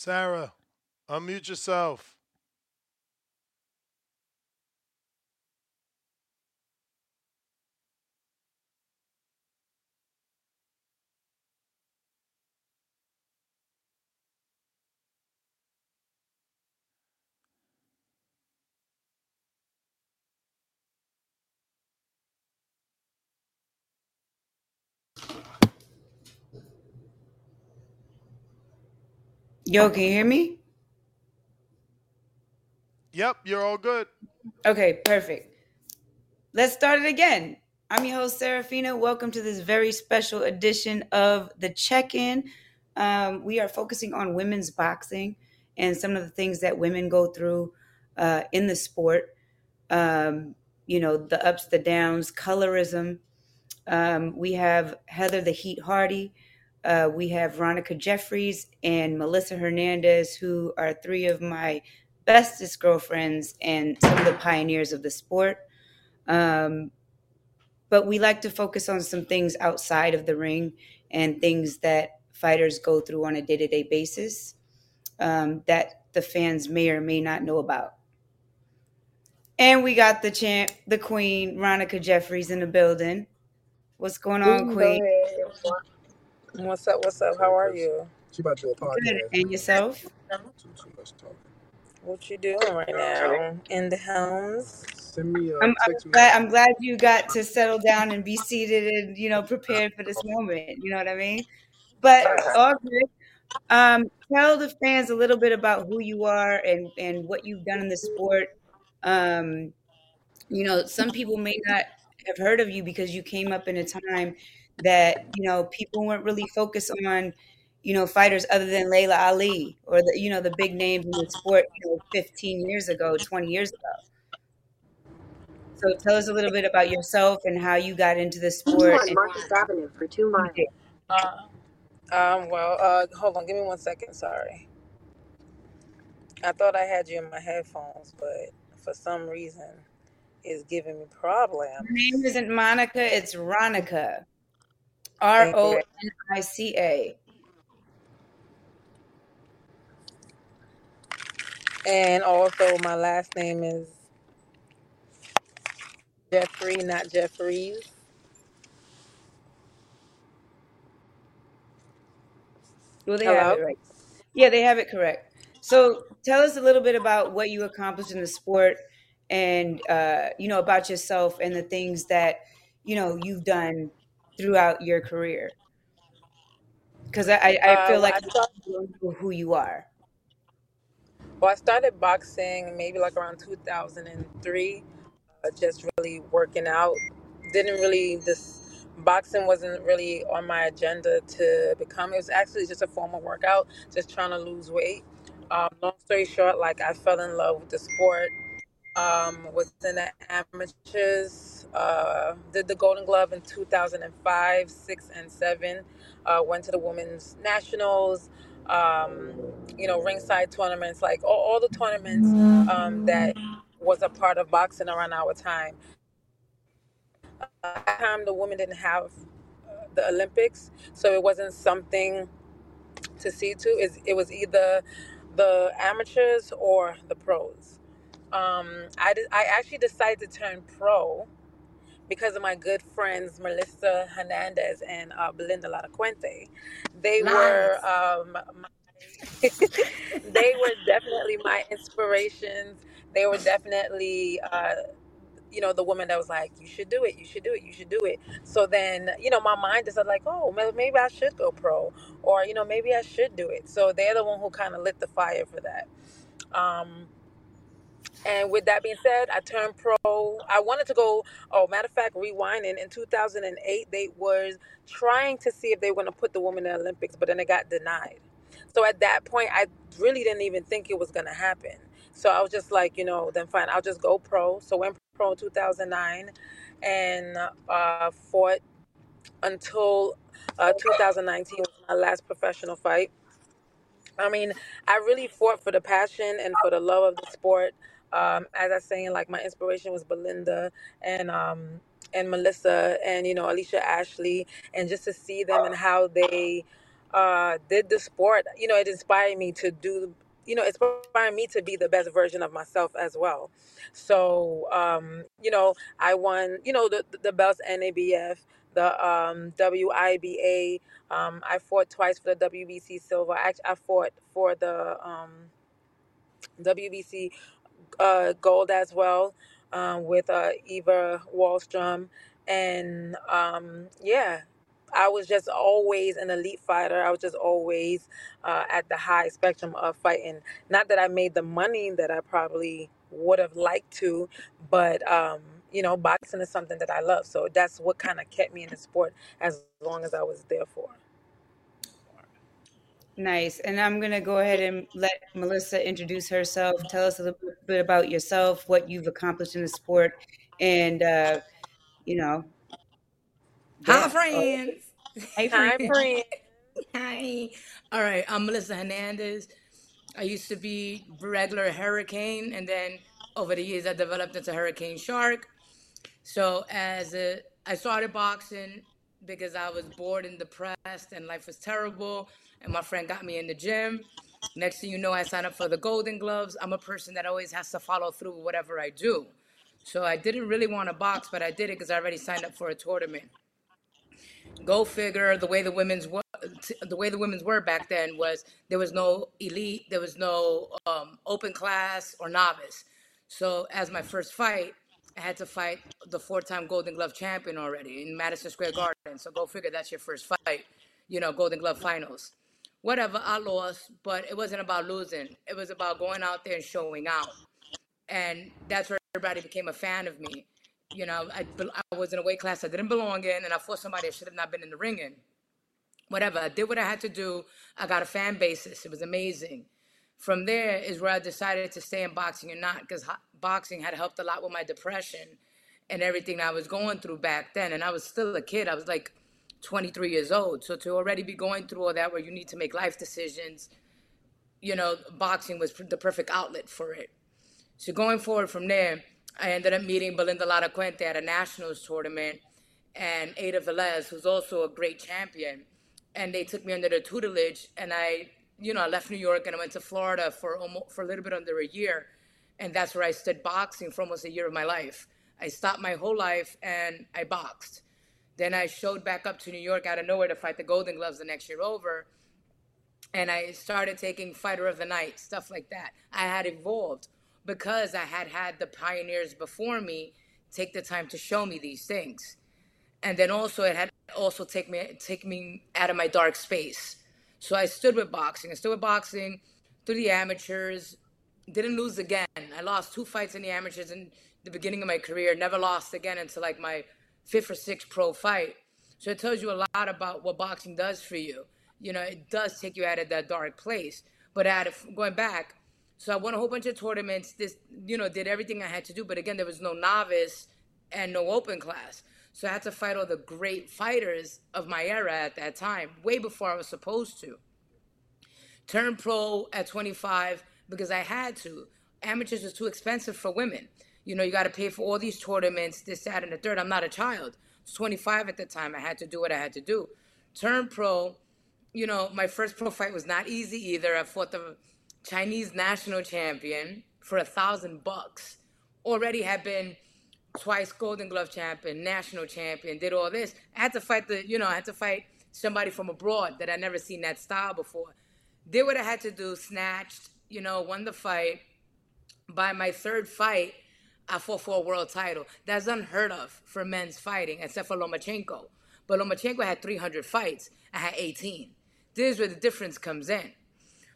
Sarah, unmute yourself. Yo, can you hear me? Yep, you're all good. Okay, perfect. Let's start it again. I'm your host, Sarah Fina. Welcome to this very special edition of the check in. Um, we are focusing on women's boxing and some of the things that women go through uh, in the sport. Um, you know, the ups, the downs, colorism. Um, we have Heather the Heat Hardy. Uh, we have Veronica Jeffries and Melissa Hernandez, who are three of my bestest girlfriends and some of the pioneers of the sport. Um, but we like to focus on some things outside of the ring and things that fighters go through on a day to day basis um, that the fans may or may not know about. And we got the champ, the queen, Veronica Jeffries, in the building. What's going on, queen? Ahead. What's up? What's up? How are you? She about to do a Good. podcast. And yourself? Too, too much talking. What you doing right now? In the house? Send me a I'm, I'm text me. glad I'm glad you got to settle down and be seated and you know prepared for this moment. You know what I mean? But all good. Um, tell the fans a little bit about who you are and and what you've done in the sport. Um, you know, some people may not have heard of you because you came up in a time that you know people weren't really focused on you know fighters other than Laila Ali or the you know the big names in the sport you know 15 years ago 20 years ago so tell us a little bit about yourself and how you got into the sport on and Marcus Avenue for two miles. Uh, um, well, uh, hold on. Give me one second. Sorry. I thought I had you in my headphones, but for some reason, it's giving me Her problems. name isn't Monica it's Ronica R O And, N I C A and also, my last name is Jeffrey, not Jeffries. well they have Hello? it right yeah they have it correct so tell us a little bit about what you accomplished in the sport and uh, you know about yourself and the things that you know you've done throughout your career because I, I feel well, like I started, who you are well, I started boxing maybe like around 2003. Uh, just really working out. Didn't really this boxing wasn't really on my agenda to become. It was actually just a form of workout, just trying to lose weight. Um, long story short, like I fell in love with the sport. Um, was in the amateurs. Uh, did the Golden Glove in 2005, six and seven. Uh, went to the women's nationals. Um, you know, ringside tournaments, like all, all the tournaments um, that was a part of boxing around our time. At that time, the women didn't have uh, the Olympics, so it wasn't something to see to. It was either the amateurs or the pros. Um, I, did, I actually decided to turn pro because of my good friends Melissa Hernandez and uh, Belinda Laracuente. They were um, my, they were definitely my inspirations. They were definitely uh, you know, the woman that was like, you should do it, you should do it, you should do it. So then, you know, my mind is like, oh, maybe I should go pro, or you know, maybe I should do it. So they're the one who kind of lit the fire for that. Um, and with that being said, I turned pro. I wanted to go. Oh, matter of fact, rewinding in 2008, they was trying to see if they were going to put the woman in the Olympics, but then it got denied. So at that point, I really didn't even think it was going to happen. So I was just like, you know, then fine, I'll just go pro. So went pro in 2009 and uh, fought until uh, 2019 was my last professional fight. I mean, I really fought for the passion and for the love of the sport. Um, as I saying, like my inspiration was Belinda and um, and Melissa and you know Alicia Ashley, and just to see them and how they uh, did the sport, you know, it inspired me to do, you know, it inspired me to be the best version of myself as well. So, um, you know, I won, you know, the the belts NABF, the um, WIBA. Um, I fought twice for the WBC silver. Actually, I fought for the um, WBC uh, gold as well um, with uh, Eva Wahlström. And um, yeah, I was just always an elite fighter. I was just always uh, at the high spectrum of fighting. Not that I made the money that I probably would have liked to, but um, you know, boxing is something that I love. So that's what kind of kept me in the sport as long as I was there for. Nice. And I'm going to go ahead and let Melissa introduce herself. Tell us a little bit about yourself, what you've accomplished in the sport, and, uh, you know, Hi, yeah. friends. Hey, Hi, friend. friend. Hi. All right, I'm Melissa Hernandez. I used to be regular Hurricane, and then over the years, I developed into Hurricane Shark. So as a, I started boxing because I was bored and depressed, and life was terrible. And my friend got me in the gym. Next thing you know, I signed up for the Golden Gloves. I'm a person that always has to follow through with whatever I do. So I didn't really want to box, but I did it because I already signed up for a tournament. Go figure. The way the women's wa- the way the women's were back then was there was no elite, there was no um, open class or novice. So as my first fight, had to fight the four-time Golden Glove champion already in Madison Square Garden. So go figure that's your first fight, you know, Golden Glove finals. Whatever, I lost, but it wasn't about losing. It was about going out there and showing out and that's where everybody became a fan of me. You know, I, I was in a weight class I didn't belong in, and I fought somebody I should have not been in the ring in. Whatever, I did what I had to do. I got a fan basis. It was amazing. From there is where I decided to stay in boxing or not, because boxing had helped a lot with my depression and everything I was going through back then. And I was still a kid. I was like 23 years old. So to already be going through all that, where you need to make life decisions, you know, boxing was the perfect outlet for it. So going forward from there, I ended up meeting Belinda Laracuente at a nationals tournament and Ada Velez, who's also a great champion. And they took me under their tutelage and I, you know, I left New York and I went to Florida for almost, for a little bit under a year. And that's where I stood boxing for almost a year of my life. I stopped my whole life and I boxed. Then I showed back up to New York out of nowhere to fight the Golden Gloves the next year over and I started taking Fighter of the Night, stuff like that. I had evolved because I had had the pioneers before me take the time to show me these things. And then also it had also take me take me out of my dark space. So I stood with boxing. I stood with boxing through the amateurs. Didn't lose again. I lost two fights in the amateurs in the beginning of my career. Never lost again until like my fifth or sixth pro fight. So it tells you a lot about what boxing does for you. You know, it does take you out of that dark place. But out of going back, so I won a whole bunch of tournaments. This, you know, did everything I had to do. But again, there was no novice and no open class. So I had to fight all the great fighters of my era at that time, way before I was supposed to. Turned pro at 25 because I had to. Amateurs was too expensive for women. You know, you got to pay for all these tournaments, this, that, and the third. I'm not a child. I was 25 at the time. I had to do what I had to do. Turned pro. You know, my first pro fight was not easy either. I fought the Chinese national champion for a thousand bucks. Already had been twice Golden Glove champion, national champion, did all this. I had to fight the, you know, I had to fight somebody from abroad that I'd never seen that style before. Did what I had to do, snatched, you know, won the fight. By my third fight, I fought for a world title. That's unheard of for men's fighting, except for Lomachenko. But Lomachenko had 300 fights. I had 18. This is where the difference comes in.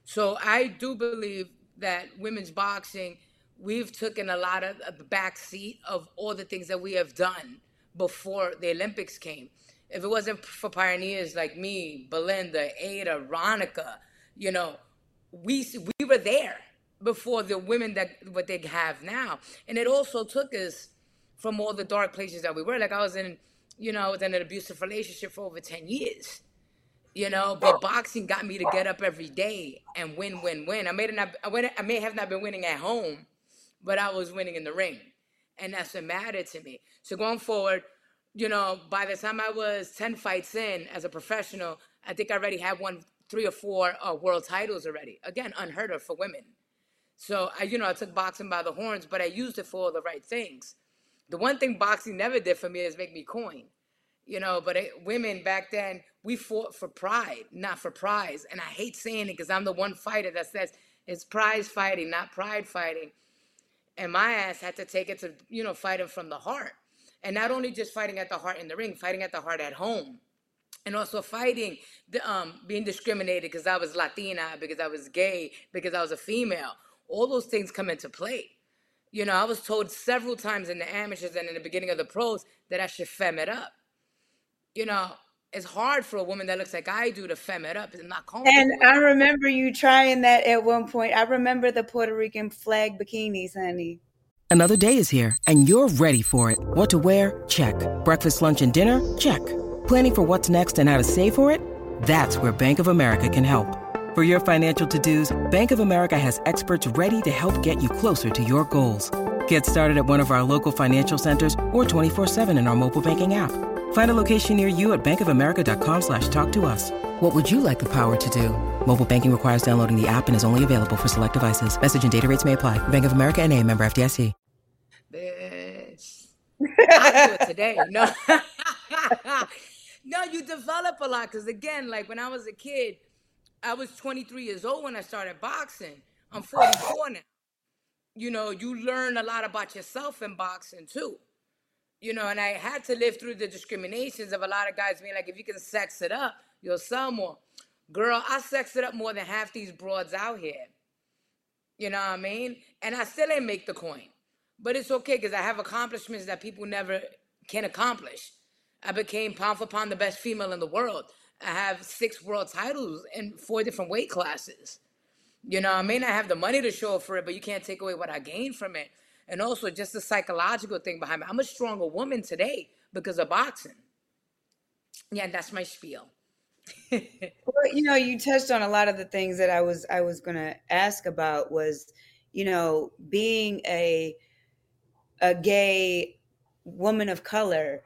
So I do believe that women's boxing, we've taken a lot of the back seat of all the things that we have done before the Olympics came. If it wasn't for pioneers like me, Belinda, Ada, Ronica, you know, we we were there before the women that what they have now. And it also took us from all the dark places that we were. Like I was in, you know, I was in an abusive relationship for over 10 years. You know, but boxing got me to get up every day and win, win, win. I may not, I may have not been winning at home, but I was winning in the ring, and that's what mattered to me. So going forward, you know, by the time I was ten fights in as a professional, I think I already had won three or four uh, world titles already. Again, unheard of for women. So I, you know, I took boxing by the horns, but I used it for all the right things. The one thing boxing never did for me is make me coin, you know. But it, women back then, we fought for pride, not for prize. And I hate saying it because I'm the one fighter that says it's prize fighting, not pride fighting. And my ass had to take it to, you know, fighting from the heart. And not only just fighting at the heart in the ring, fighting at the heart at home and also fighting the, um, being discriminated because I was Latina, because I was gay, because I was a female all those things come into play. You know, I was told several times in the amateurs and in the beginning of the pros that I should fem it up. You know, it's hard for a woman that looks like I do to fem it up. It's not comfortable. And I remember you trying that at one point. I remember the Puerto Rican flag bikinis, honey. Another day is here, and you're ready for it. What to wear? Check. Breakfast, lunch, and dinner? Check. Planning for what's next and how to save for it? That's where Bank of America can help. For your financial to-dos, Bank of America has experts ready to help get you closer to your goals. Get started at one of our local financial centers or 24-7 in our mobile banking app. Find a location near you at bankofamerica.com slash talk to us. What would you like the power to do? Mobile banking requires downloading the app and is only available for select devices. Message and data rates may apply. Bank of America and a member FDIC. Bitch. I do it today. No. no, you develop a lot. Because again, like when I was a kid – I was 23 years old when I started boxing. I'm 44 now. You know, you learn a lot about yourself in boxing too. You know, and I had to live through the discriminations of a lot of guys being like, if you can sex it up, you'll sell more. Girl, I sex it up more than half these broads out here. You know what I mean? And I still ain't make the coin. But it's okay because I have accomplishments that people never can accomplish. I became pound for pound the best female in the world. I have six world titles in four different weight classes. You know, I may not have the money to show for it, but you can't take away what I gained from it. And also just the psychological thing behind me. I'm a stronger woman today because of boxing. Yeah, that's my spiel. well, you know, you touched on a lot of the things that I was I was gonna ask about was, you know, being a a gay woman of color,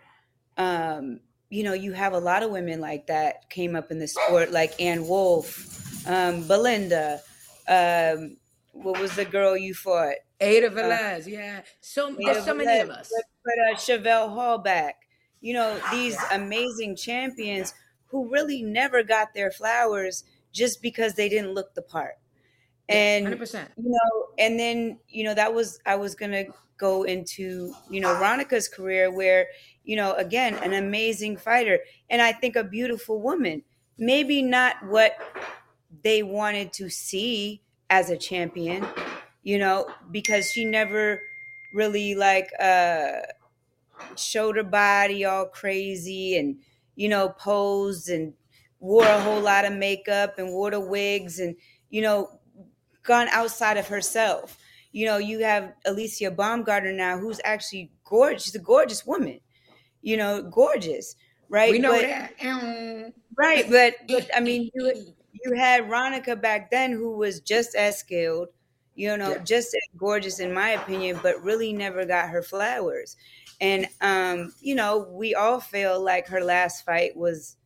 um, you know, you have a lot of women like that came up in the sport, like Ann Wolfe, um, Belinda. Um, what was the girl you fought? Ada Velez, uh, yeah. So Ada there's so Velez, many of us. But, but uh, Chevelle Hallback, you know, these amazing champions who really never got their flowers just because they didn't look the part. And 100%. you know, and then you know that was I was gonna go into you know Ronica's career where you know, again, an amazing fighter. And I think a beautiful woman. Maybe not what they wanted to see as a champion, you know, because she never really like uh showed her body all crazy and you know posed and wore a whole lot of makeup and wore the wigs and you know gone outside of herself you know you have alycia baumgardner now who's actually gorgeous she's a gorgeous woman you know, gorgeous, right? We know but, that. Right, but but I mean, you you had Ronica back then who was just as skilled, you know, yeah. just as gorgeous in my opinion, but really never got her flowers. And um, you know, we all feel like her last fight was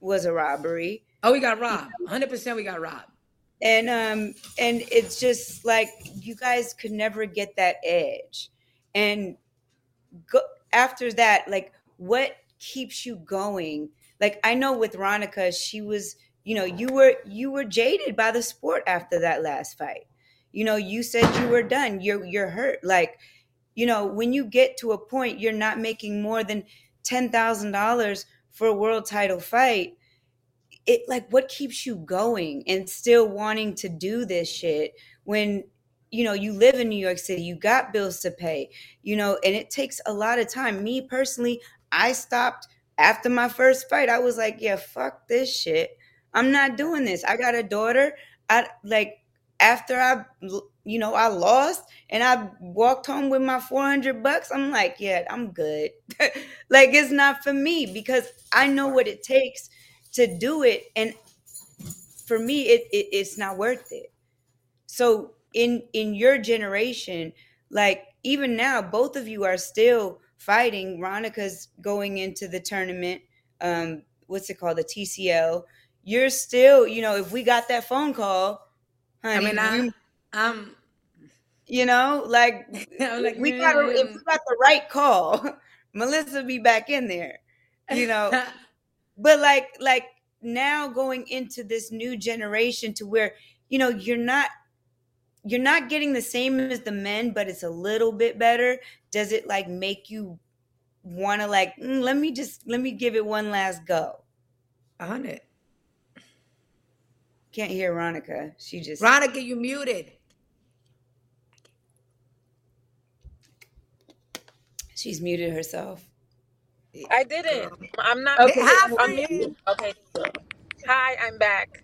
was a robbery. Oh, we got robbed. Hundred percent, we got robbed. And um, and it's just like you guys could never get that edge. And go, after that, like what keeps you going? Like I know with Ronica, she was, you know, you were you were jaded by the sport after that last fight. You know, you said you were done. You're you're hurt. Like, you know, when you get to a point you're not making more than $10,000 for a world title fight, it like what keeps you going and still wanting to do this shit when you know you live in New York City, you got bills to pay, you know, and it takes a lot of time. Me personally, I stopped after my first fight. I was like, yeah, fuck this shit. I'm not doing this. I got a daughter. I like after I you know, I lost and I walked home with my 400 bucks. I'm like, yeah, I'm good. like it's not for me because I know what it takes to do it and for me it, it it's not worth it. So in in your generation, like even now both of you are still fighting. Ronica's going into the tournament um what's it called? The TCL. You're still, you know, if we got that phone call, honey, I mean, I'm, I'm you know, like, like we got a, if we got the right call, Melissa be back in there. You know, but like like now going into this new generation to where you know you're not you're not getting the same as the men, but it's a little bit better. Does it like make you want to like mm, let me just let me give it one last go? On it. Can't hear Ronica. She just Ronica, you muted. She's muted herself. I didn't. I'm not. Okay, I'm muted. Okay. Hi, I'm back.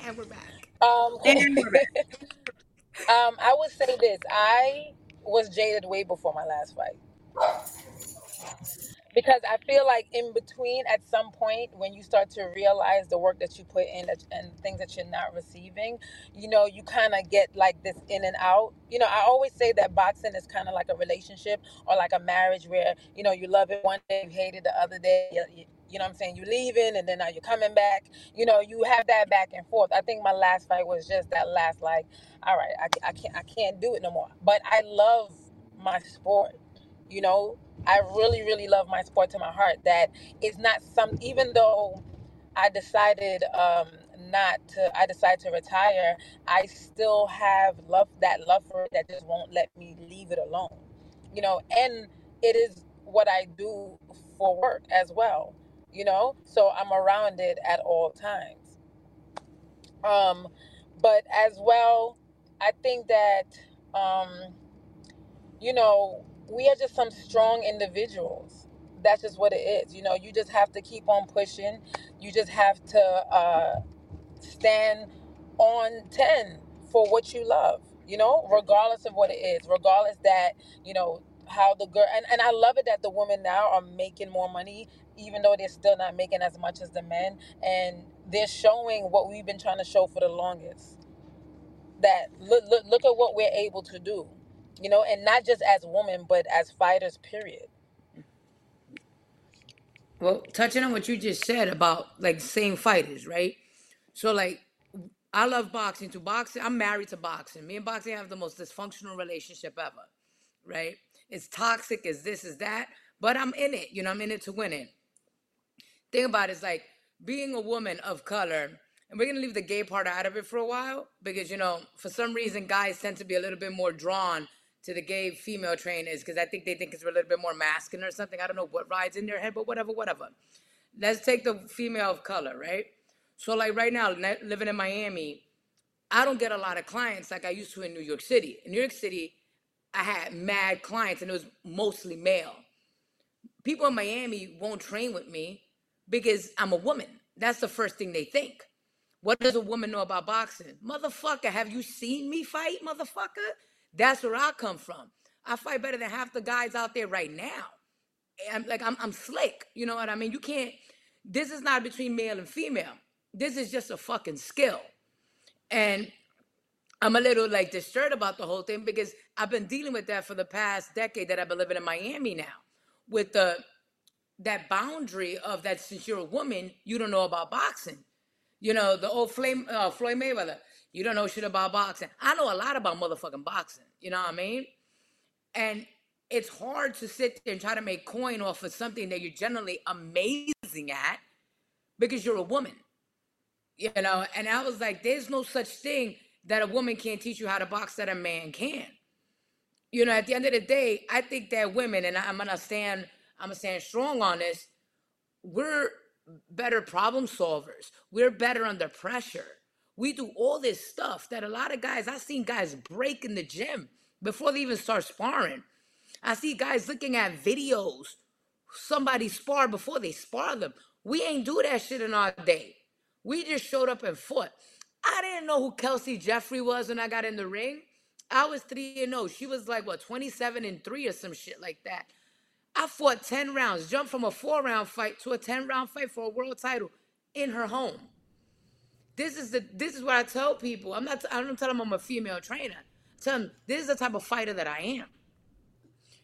And we're back. Um, um, I would say this. I was jaded way before my last fight because I feel like in between, at some point, when you start to realize the work that you put in and things that you're not receiving, you know, you kind of get like this in and out. You know, I always say that boxing is kind of like a relationship or like a marriage where you know you love it one day, you hate it the other day. You, you, you know what I'm saying? You're leaving and then now you're coming back. You know, you have that back and forth. I think my last fight was just that last like, all right, I, I can't I can't do it no more. But I love my sport. You know, I really, really love my sport to my heart. That it's not some, even though I decided um, not to, I decided to retire. I still have love that love for it that just won't let me leave it alone. You know, and it is what I do for work as well. You know, so I'm around it at all times. Um, but as well, I think that um, you know we are just some strong individuals. That's just what it is. You know, you just have to keep on pushing. You just have to uh, stand on 10 for what you love, you know, regardless of what it is, regardless that, you know, how the girl, and, and I love it that the women now are making more money, even though they're still not making as much as the men. And they're showing what we've been trying to show for the longest that look, look, look at what we're able to do you know, and not just as women, but as fighters, period. Well, touching on what you just said about like same fighters, right? So like I love boxing to boxing. I'm married to boxing. Me and boxing have the most dysfunctional relationship ever, right? It's toxic, it's this, is that, but I'm in it. You know, I'm in it to win it. Thing about it is like being a woman of color, and we're gonna leave the gay part out of it for a while because you know, for some reason, guys tend to be a little bit more drawn to the gay female trainers because I think they think it's a little bit more masculine or something. I don't know what rides in their head, but whatever, whatever. Let's take the female of color, right? So, like right now, living in Miami, I don't get a lot of clients like I used to in New York City. In New York City, I had mad clients and it was mostly male. People in Miami won't train with me because I'm a woman. That's the first thing they think. What does a woman know about boxing? Motherfucker, have you seen me fight, motherfucker? That's where I come from. I fight better than half the guys out there right now. I'm like I'm I'm slick. You know what I mean? You can't. This is not between male and female. This is just a fucking skill. And I'm a little like disturbed about the whole thing because I've been dealing with that for the past decade that I've been living in Miami now. With the that boundary of that since you're a woman, you don't know about boxing. You know, the old flame uh, Floyd Mayweather. You don't know shit about boxing. I know a lot about motherfucking boxing. You know what I mean? And it's hard to sit there and try to make coin off of something that you're generally amazing at because you're a woman. You know, and I was like, there's no such thing that a woman can't teach you how to box that a man can. you know, at the end of the day, I think that women, and I'm gonna stand, I'm gonna stand strong on this. We're better problem solvers. We're better under pressure. We do all this stuff that a lot of guys, I've seen guys break in the gym before they even start sparring. I see guys looking at videos, somebody spar before they spar them. We ain't do that shit in our day. We just showed up and fought. I didn't know who Kelsey Jeffrey was when I got in the ring. I was 3 and 0. She was like, what, 27 and 3 or some shit like that. I fought 10 rounds, jumped from a four round fight to a 10 round fight for a world title in her home. This is the this is what I tell people. I'm not I don't tell them I'm a female trainer. I tell them this is the type of fighter that I am.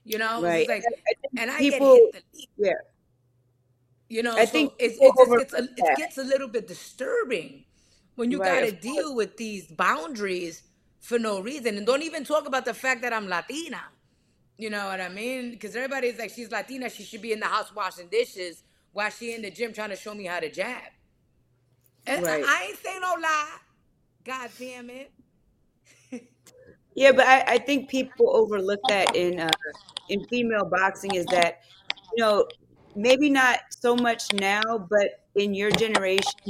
You know, Right. it's like I, I think and I people, get hit the yeah, You know, I so think it, people it just over gets a, it gets a little bit disturbing when you Right, got to deal with these boundaries for no reason, and don't even talk about the fact that I'm Latina. You know what I mean? Because everybody's like, she's Latina, she should be in the house washing dishes while she in the gym trying to show me how to jab. And I, Right. I ain't saying no lie. God damn it. Yeah, but I, I think people overlook that in uh, in female boxing is that you know maybe not so much now, but in your generation,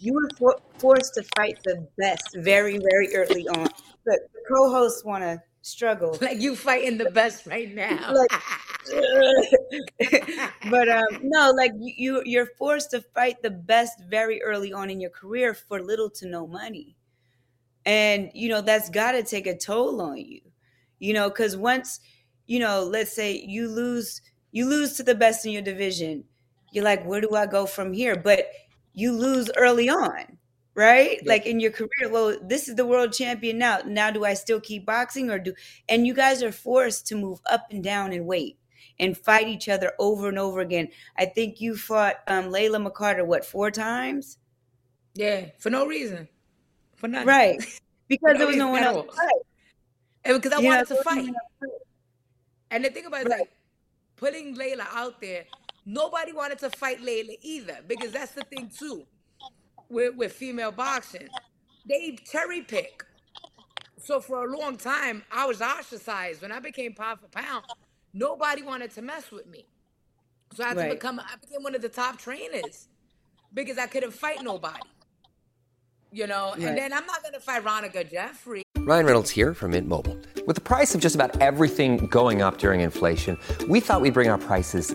you were for, forced to fight the best very very early on. But the co-hosts want to struggle, Like you fighting the best right now. like. but um, no, like you, you, you're forced to fight the best very early on in your career for little to no money, and you know that's got to take a toll on you. You know, because once you know, let's say you lose, you lose to the best in your division, you're like, where do I go from here? But you lose early on, right? Yeah. Like in your career. Well, this is the world champion now. Now, do I still keep boxing or do? And you guys are forced to move up and down in weight and fight each other over and over again. I think you fought um, Layla McCarter what four times, yeah, for no reason. For nothing. right? Because no there was no one else all. to fight. And because I You wanted there to fight. to fight. And the thing about it is Right. like putting Layla out there, nobody wanted to fight Layla either. Because that's the thing too with, with female boxing. They cherry pick. So for a long time, I was ostracized. When I became pound for pound, nobody wanted to mess with me. So I had to become I became one of the top trainers because I couldn't fight nobody. You know, and then I'm not gonna fight Ronica Jeffrey. Ryan Reynolds here from Mint Mobile. With the price of just about everything going up during inflation, we thought we'd bring our prices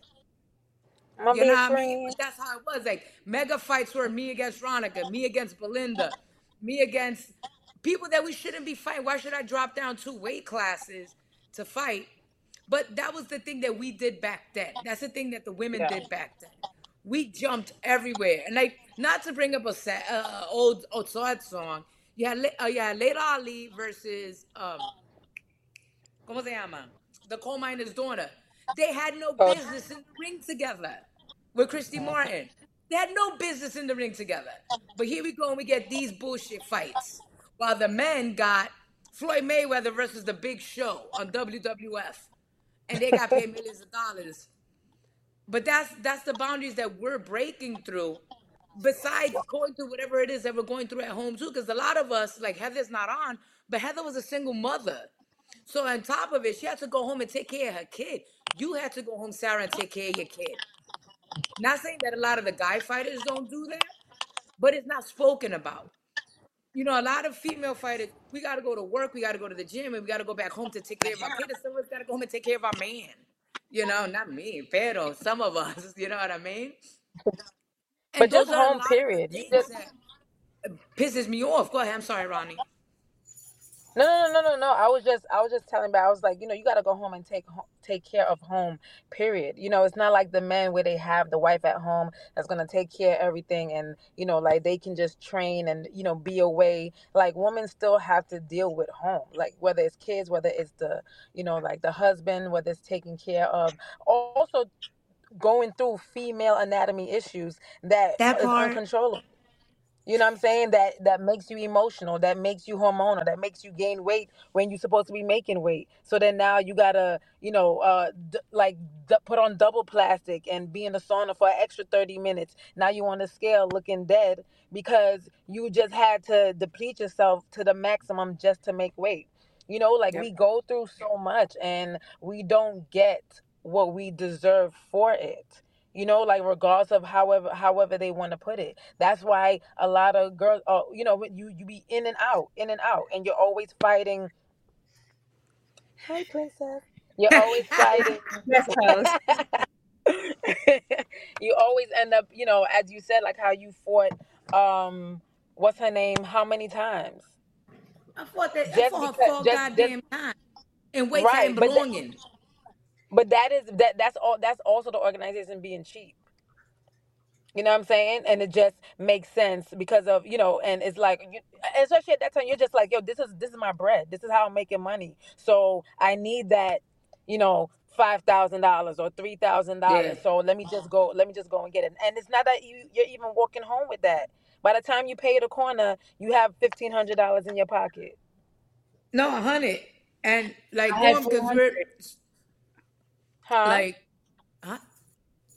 friend? You know what I mean? But that's how it was. Like mega fights were me against Ronica, me against Belinda, me against people that we shouldn't be fighting. Why should I drop down two weight classes to fight? But that was the thing that we did back then. That's the thing that the women Yeah. did back then. We jumped everywhere, and like not to bring up a sa- uh, old old sad song. Yeah, uh, you had Ali versus um, ¿cómo se llama? The coal miner's daughter. They had no Oh. business in the ring together with Christy uh-huh. Martin. They had no business in the ring together. But here we go and we get these bullshit fights. While the men got Floyd Mayweather versus the big show on WWF. And they got paid millions of dollars. But that's that's the boundaries that we're breaking through. Besides going through whatever it is that we're going through at home too, because a lot of us, like Heather's not on, but Heather was a single mother. So on top of it, she had to go home and take care of her kid. You had to go home, Sarah, and take care of your kid. Not saying that a lot of the guy fighters don't do that, but it's not spoken about. You know, a lot of female fighters, we got to go to work, we got to go to the gym, and we got to go back home to take care of our kid. And some of us got to go home and take care of our man. You know, not me, pero some of us, you know what I mean? And But just those are a home, lot of period. You things just that pisses me off. Go ahead. I'm sorry, Ronnie. No, no, no, no, no. I was just, I was just telling, but I was like, you know, you got to go home and take ho- take care of home. Period. You know, it's not like the men where they have the wife at home that's gonna take care of everything, and you know, like they can just train and you know be away. Like women still have to deal with home, like whether it's kids, whether it's the, you know, like the husband, whether it's taking care of. Also, going through female anatomy issues that That is part. uncontrollable. You know what I'm saying? That that makes you emotional, that makes you hormonal, that makes you gain weight when you're supposed to be making weight. So then now you gotta, you know, uh, d- like d- put on double plastic and be in the sauna for an extra 30 minutes. Now you on the scale looking dead because you just had to deplete yourself to the maximum just to make weight. You know, like Yep. we go through so much and we don't get what we deserve for it you know like regardless of however however they want to put it that's why a lot of girls uh, you know when you you be in and out in and out and you're always fighting hi princess you're always fighting you always end up you know as you said like how you fought um what's her name how many times I fought that. I just fought her because four just just goddamn times ways I right ain't but that, belonging. But that is that that's all that's also the organization being cheap You know what I'm saying? And it just makes sense because of you know, and it's like, you, especially at that time, you're just like, yo, this is this is my bread. This is how I'm making money. So I need that, you know, five thousand dollars or three thousand Yeah. dollars. So let me just go. Let me just go and get it. And it's not that you you're even walking home with that. By the time you pay the corner, you have fifteen hundred dollars in your pocket. No, a hundred. And like I had going because we're Huh? like, huh?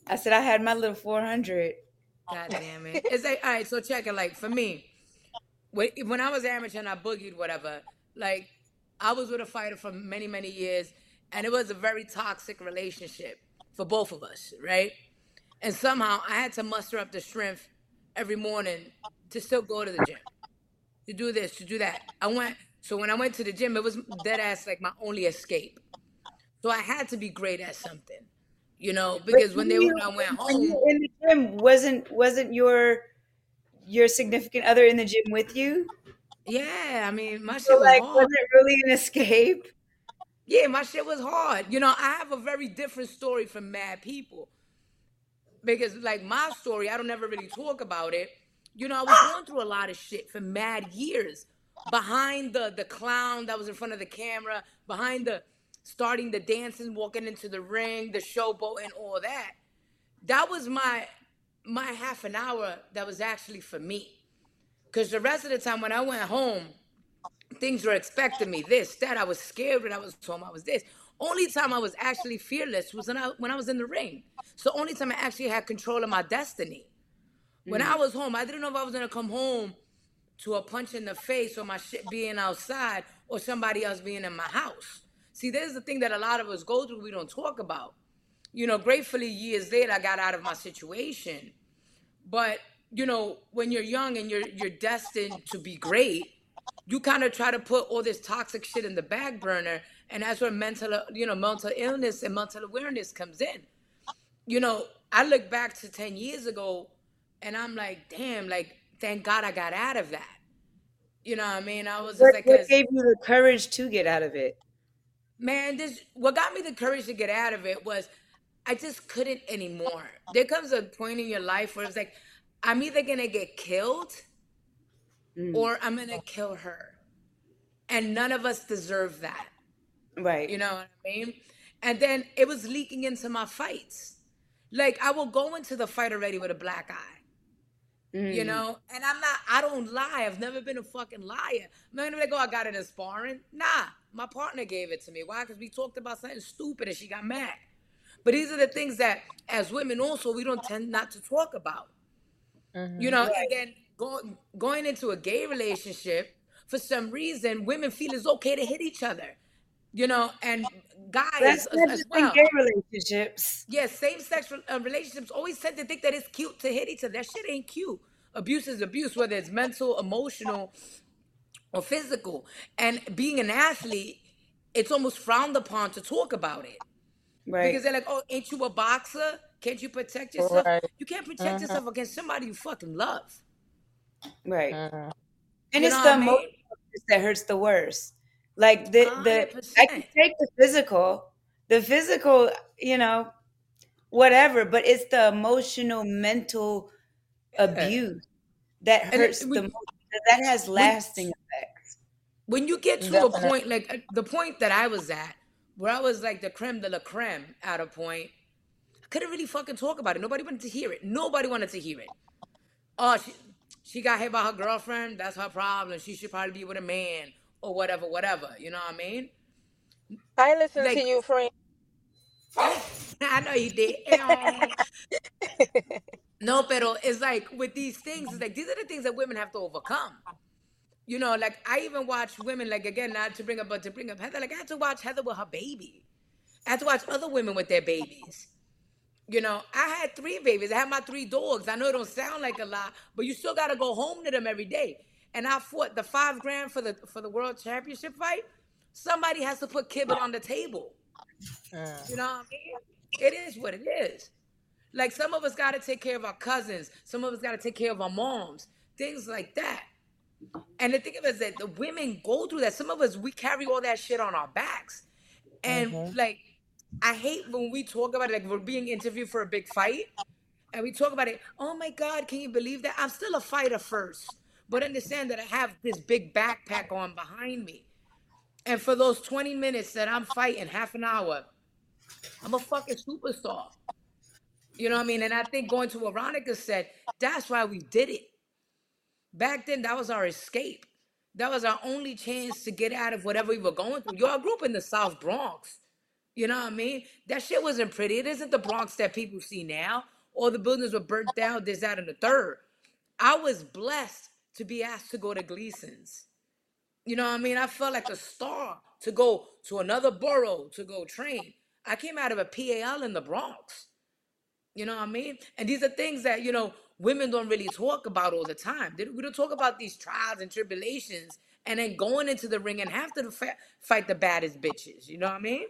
I said I had my little 400. God damn it. It's like, all right, so check it. Like for me, when, when I was amateur and I boogied, whatever, like I was with a fighter for many, many years, and it was a very toxic relationship for both of us, right? And somehow I had to muster up the strength every morning to still go to the gym, to do this, to do that. I went, so when I went to the gym, it was dead ass like my only escape. So I had to be great at something, you know, But because when they when I went home, in the gym, wasn't wasn't your your significant other in the gym with you? yeah, I mean, my So shit was like, hard. was it really an escape? Yeah, my shit was hard. You know, I have a very different story from mad people. Because like my story, I don't ever really talk about it. You know, I was going through a lot of shit for mad years. Behind the the clown that was in front of the camera, behind the starting the dancing, walking into the ring, the showboat and all that. That was my my half an hour that was actually for me. Cause the rest of the time when I went home, things were expecting me this that i was scared when i was home i was this only time i was actually fearless was when i, when I was in the ring so only time i actually had control of my destiny when mm. i was home i didn't know if i was going to come home to a punch in the face or my shit being outside or somebody else being in my house see there's the thing that a lot of us go through we don't talk about. You know gratefully years later i got out of my situation. But you know when you're young and you're you're destined to be great you kind of try to put all this toxic shit in the back burner and that's where mental you know mental illness and mental awareness comes in. You know i look back to 10 years ago and i'm like damn like thank god i got out of that. You know what i mean? I was just What like what gave you the courage to get out of it? Man this what got me the courage to get out of it was i just couldn't anymore there comes a point in your life where it's like i'm either gonna get killed Mm, or i'm gonna kill her and none of us deserve that right. You know what I mean? And then it was leaking into my fights. Like I will go into the fight already with a black eye. You Mm, know? And I'm not, I don't lie. I've never been a fucking liar. I'm not gonna be like, oh, I got it in sparring. Nah, my partner gave it to me. Why? Because we talked about something stupid and she got mad. But these are the things that as women also we don't tend not to talk about. You know, and right. then going going into a gay relationship, for some reason, women feel it's okay to hit each other. You know, and guys That's as, not as just in well. gay relationships. Yeah, same sex uh, relationships always tend to think that it's cute to hit each other. That shit ain't cute. Abuse is abuse, whether it's mental, emotional, or physical. And being an athlete, it's almost frowned upon to talk about it Right. because they're like, "Oh, ain't you a boxer? Can't you protect yourself? Right. You can't protect Mhm. yourself against somebody you fucking love." Right. Mhm. And You it's the what I mean? piece that hurts the worst. Like the hundred the I can take the physical, the physical, you know, whatever, but it's the emotional, mental Yeah. abuse that hurts it, the when, most. Because That has when lasting effects. when you get to a point like uh, the point that I was at, where I was like the creme de la creme at a point, I couldn't really fucking talk about it. Nobody wanted to hear it. Nobody wanted to hear it. Oh, she she got hit by her girlfriend. That's her problem. She should probably be with a man or whatever, whatever. You know what I mean? I listened Like to you, friend. I know you did. no, pero it's like with these things, it's like these are the things that women have to overcome. You know, like I even watch women, like again, not to bring up, but to bring up Heather. Like I had to watch Heather with her baby. I had to watch other women with their babies. You know, I had three babies. I had my three dogs. I know it don't sound like a lot, but you still got to go home to them every day. And I fought the five grand for the for the world championship fight. Somebody has to put kibble on the table. You know what I mean? It is what it is. Like some of us got to take care of our cousins. Some of us got to take care of our moms. Things like that. And the thing of it is that the women go through that. Some of us we carry all that shit on our backs. And mm-hmm. like I hate when we talk about it, like we're being interviewed for a big fight, and we talk about it. Oh my God, can you believe that? I'm still a fighter first, but understand that I have this big backpack on behind me, and for those 20 minutes that I'm fighting, half an hour, I'm a fucking superstar. You know what I mean? And I think going to what Veronica said, that's why we did it. Back then, that was our escape. That was our only chance to get out of whatever we were going through. I grew up in the South Bronx. You know what I mean? That shit wasn't pretty. It isn't the Bronx that people see now. All the buildings were burnt down, this, that, and the third. I was blessed to be asked to go to Gleason's. You know what I mean? I felt like a star to go to another borough to go train. I came out of a PAL in the Bronx. You know what I mean? And these are things that, you know, women don't really talk about all the time. They- We don't talk about these trials and tribulations and then going into the ring and have to fa- fight the baddest bitches. You know what I mean?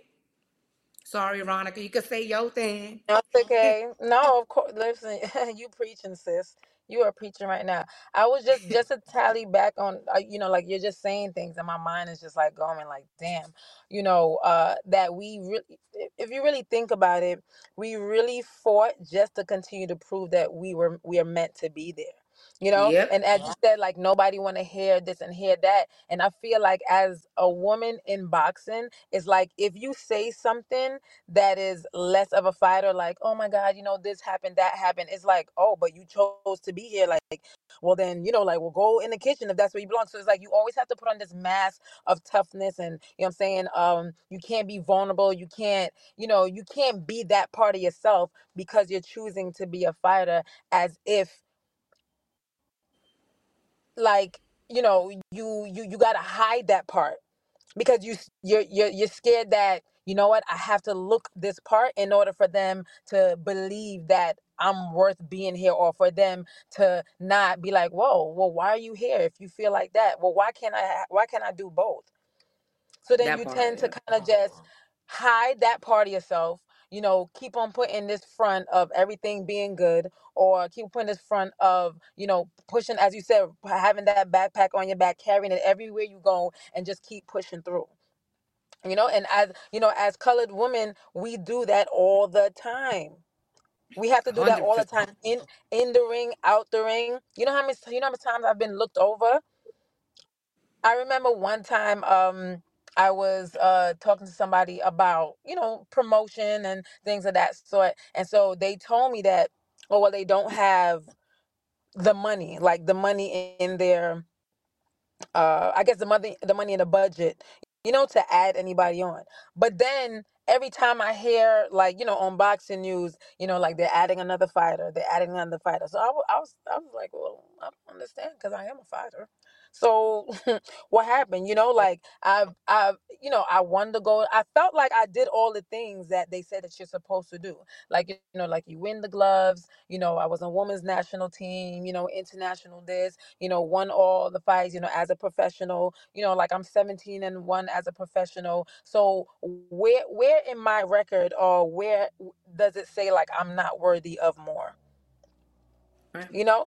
Sorry, Veronica. You can say your thing. That's okay. No, of course. Listen, you preaching, sis. You are preaching right now. I was just just to tally back on, uh, you know, like you're just saying things, and my mind is just like going, like, damn, you know, uh, that we really, if you really think about it, we really fought just to continue to prove that we were we are meant to be there. You know, Yep. and as you said, like nobody want to hear this and hear that. And I feel like as a woman in boxing, it's like if you say something that is less of a fighter, like, oh my God, you know, this happened, that happened. It's like, oh, but you chose to be here. Like, well, then, you know, like, well, go in the kitchen if that's where you belong. So it's like you always have to put on this mask of toughness and, you know what I'm saying? Um, you can't be vulnerable. You can't, you know, you can't be that part of yourself because you're choosing to be a fighter as if like, you know, you you you gotta hide that part because you you're you're you're scared that you know what I have to look this part in order for them to believe that I'm worth being here or for them to not be like whoa well why are you here if you feel like that well why can't I why can't I do both so then That you part. tend to Yeah. kind of just hide that part of yourself you know keep on putting this front of everything being good or keep putting this front of you know pushing as you said having that backpack on your back carrying it everywhere you go and just keep pushing through. You know and as you know as colored women we do that all the time. We have to do that all the time in in the ring out the ring. You know how many you know how many times i've been looked over? I remember one time um i was uh talking to somebody about you know promotion and things of that sort and so they told me that oh well they don't have the money like the money in their uh I guess the money the money in the budget, you know, to add anybody on. But then every time I hear like, you know, on boxing news, you know, like they're adding another fighter, they're adding another fighter. So I, I was I was like, well, I don't understand because I am a fighter. So what happened? You know, like I've I've you know, I wanted to go I felt like I did all the things that they said that you're supposed to do. Like you know, like you win the gloves, you know, I was on women's national team, you know, international this, you know, won all the fights, you know, as a professional, you know, like I'm 17 and one as a professional. So where where in my record or where does it say like I'm not worthy of more? Right. You know?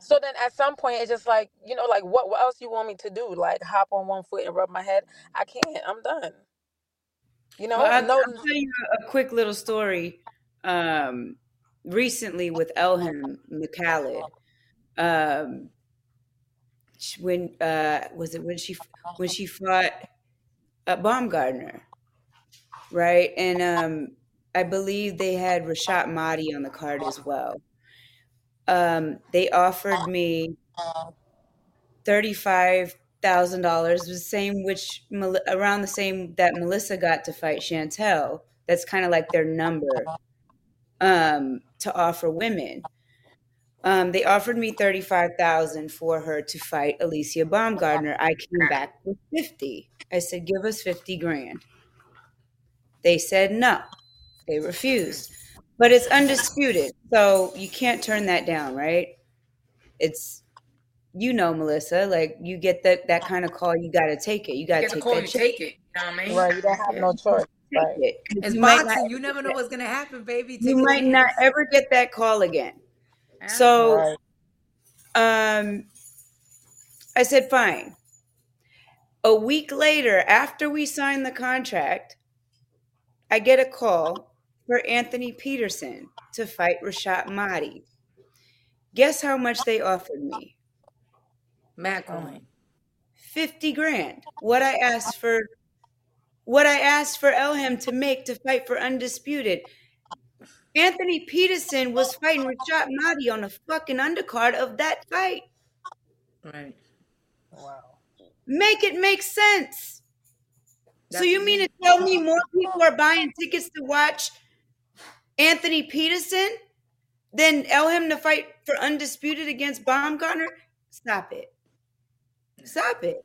So then at some point it's just like, you know, like what, what else you want me to do? Like hop on one foot and rub my head? I can't. I'm done. You know, Well, I, no I'll tell you a quick little story. Um, recently with Elhem Mekhaled, um, sh- when uh, was it when she when she fought uh, Baumgardner, right? And um, I believe they had Rashad Mahdi on the card as well. Um, they offered me thirty-five thousand dollars, the same which around the same that Melissa got to fight Chantel. That's kind of like their number um, to offer women. Um, they offered me thirty-five thousand for her to fight Alycia Baumgardner. I came back with fifty. I said, "Give us fifty grand." They said no. They refused, but it's undisputed, so you can't turn that down, right? It's you know, Melissa, like you get that that kind of call, you got to take it. You got to Get the take call, that you check. take it. You know what I mean? right, you don't have no choice. Right. it. 'Cause It's You might boxing. not, You never know what's gonna happen, baby. Take you might not ever get that call again. Yeah. So Right. um, I said, fine. A week later, after we signed the contract, I get a call for Anthony Peterson to fight Rashad Mahdi. Guess how much they offered me? Mad um, coin. 50 grand. What I asked for what I asked for Elhem to make to fight for undisputed. Anthony Peterson was fighting Rashad Mahdi on the fucking undercard of that fight. Right. Wow. Make it make sense. So you mean to tell me more people are buying tickets to watch Anthony Peterson then than Elhem to fight for undisputed against Baumgardner? Stop it. Stop it.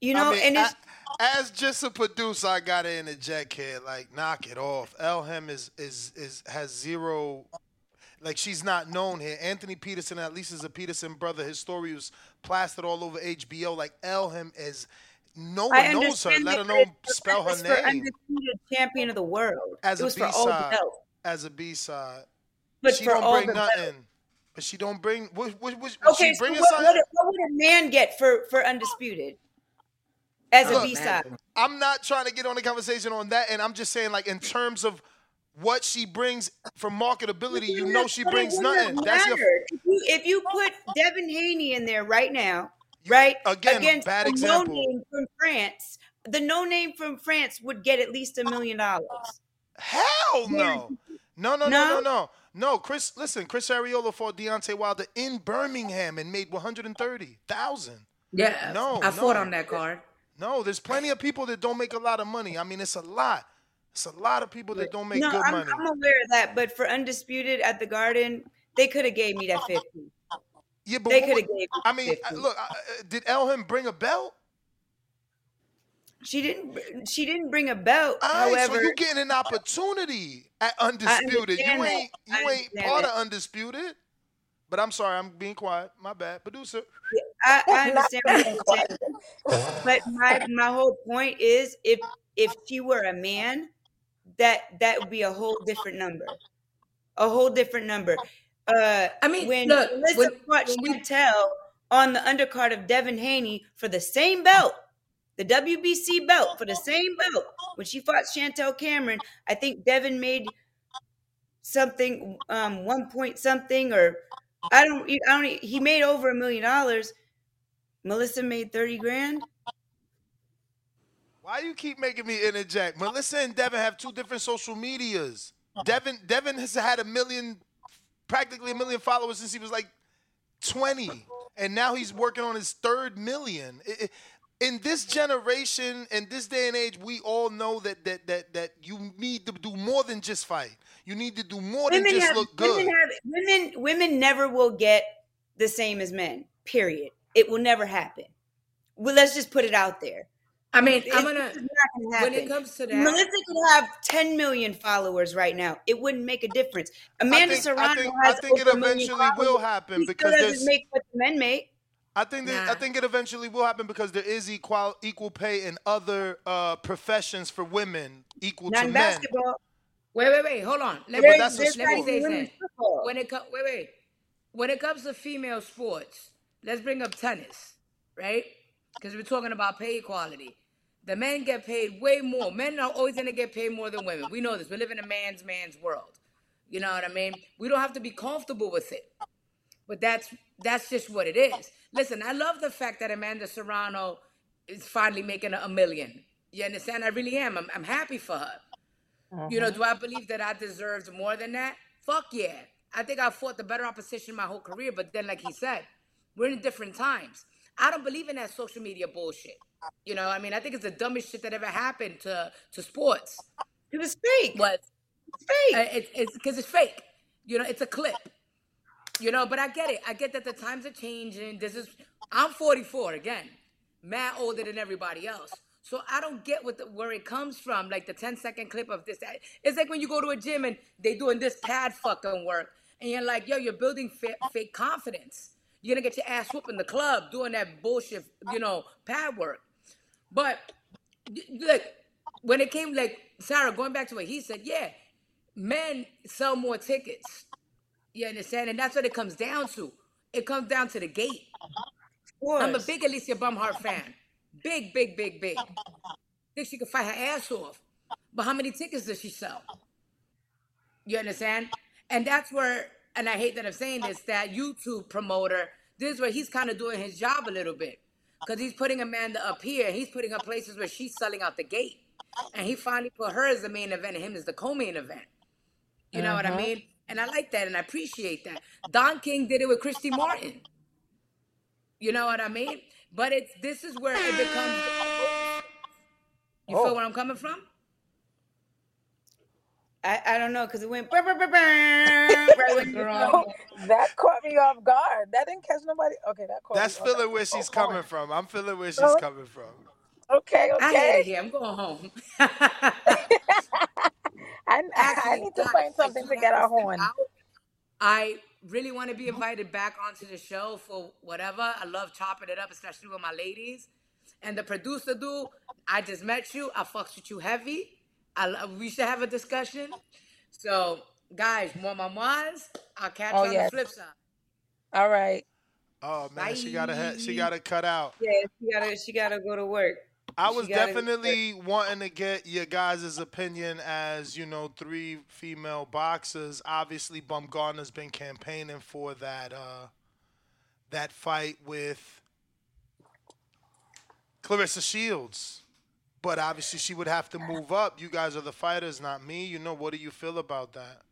You know, I mean, and it's a- as just a producer, I gotta interject here. Like, knock it off. Elhem is is is has zero. Like, she's not known here. Anthony Peterson, at least, is a Peterson brother. His story was plastered all over HBO. Like, Elhem is. No I one knows her, let alone spell her name undisputed champion of the world. as it a B for all the side. As a B side, but she don't bring belt. nothing. But she don't bring. What, what, what, Okay, she so what, what, what would a man get for for undisputed as a Look, B side? I'm not trying to get on the conversation on that, and I'm just saying, like, in terms of what she brings for marketability, you know she brings nothing. That's your If you, if you put Devin Haney in there right now, right again against bad a no example. name from France, the no name from France would get at least a ah, million dollars. Hell no. No, no, no, no, No? no. No, Chris, listen, Chris Arreola fought Deontay Wilder in Birmingham and made 130,000. Yeah. No, I fought on that card. No, there's plenty of people that don't make a lot of money. I mean, it's a lot. It's a lot of people that don't make no, good I'm, money. I'm aware of that, but for undisputed at the Garden, they could have gave me that fifty. Yeah, but They could have gave I mean, 50. uh, look, uh, uh, did Elhem bring a belt? She didn't. She didn't bring a belt. Right, However, so you getting an opportunity at undisputed. You understand that. ain't you ain't part that. of undisputed. But I'm sorry, I'm being quiet. My bad, producer. I, I understand what you're saying, but my my whole point is if if she were a man, that that would be a whole different number, a whole different number. Uh, I mean, when look, Melissa when- fought when Chantel on the undercard of Devin Haney for the same belt, the WBC belt for the same belt, when she fought Chantel Cameron, I think Devin made something, um, one point something, or I don't, I don't. He made over a million dollars. Melissa made thirty grand. Why you keep making me interject? Melissa and Devin have two different social medias. Devin Devin has had a million, practically a million followers since he was like 20, and now he's working on his third million. In this generation, in this day and age, we all know that that that that you need to do more than just fight. You need to do more than just have, look good. Women, have, women, women never will get the same as men. Period. It will never happen. Well, let's just put it out there. I mean, It- I'm gonna gonna when it comes to that. Melissa could have 10 million followers right now. It wouldn't make a difference. Amanda I think, Serrano I think, has I think it over a million eventually will followers. happen still because doesn't there's. make what the men make. I think that, I think it eventually will happen because there is equal equal pay in other uh, professions for women equal Not to in men. basketball. Wait, wait, wait. Hold on. Let There's- me, that's a there's let me say even something. When it comes, wait, wait. When it comes to female sports, let's bring up tennis, right? Because we're talking about pay equality. The men get paid way more. Men are always gonna get paid more than women. We know this. We live in a man's man's world. You know what I mean? We don't have to be comfortable with it. But that's that's just what it is. Listen, I love the fact that Amanda Serrano is finally making a, million. You understand? I really am. I'm, I'm happy for her. You know, mm-hmm. do I believe that I deserved more than that? Fuck yeah. I think I fought the better opposition my whole career, but then, like he said, we're in different times. I don't believe in that social media bullshit. You know, I mean, I think it's the dumbest shit that ever happened to to sports. It was fake. But It's fake. uh, it, it's because it's fake. You know, it's a clip. You know, but I get it. I get that the times are changing. This is I'm 44 again, mad older than everybody else. So I don't get what the, where it comes from. Like the 10 second clip of this. that. It's like when you go to a gym and they doing this pad fucking work, and you're like, yo, you're building fa- fake confidence. You're gonna get your ass whooped in the club doing that bullshit, you know, pad work. But look, when it came like Sarah, going back to what he said, yeah, men sell more tickets. You understand? And that's what it comes down to. It comes down to the gate. I'm a big Alycia Baumgardner fan. Big, big, big, big. Think she could fight her ass off. But how many tickets does she sell? You understand? And that's where, and I hate that I'm saying this, that YouTube promoter, this is where he's kind of doing his job a little bit. Because he's putting Amanda up here, he's putting her places where she's selling out the gate. And he finally put her as the main event and him as the co-main event. You know what I mm-hmm. mean? And I like that and I appreciate that. Don King did it with Christy Martin. You know what I mean? But it's this is where it becomes You feel oh. where I'm coming from? I, I don't know because it went brr, brr, brr, brr, right when you Girl. that caught me off guard. That didn't catch nobody. Okay, that caught That's me off feeling where guard. she's oh, oh, coming from. I'm feeling where she's Oh. coming from. Okay, okay. I hate it okay. here. I'm going home. I, I, I need to find something to get to our step horn. I really want to be invited back onto the show for whatever. I love chopping it up, especially with my ladies. And the producer dude, I just met you. I fucks with you heavy. I lo- we should have a discussion. So, guys, more mamas. I'll catch Oh, you on yes. the flip side. All right. Oh man, she gotta she gotta cut out. Yeah, she gotta she gotta go to work. I was gotta- definitely wanting to get your guys' opinion as, you know, three female boxers. Obviously, Baumgardner's been campaigning for that uh that fight with Claressa Shields. But obviously she would have to move up. You guys are the fighters, not me. You know, what do you feel about that?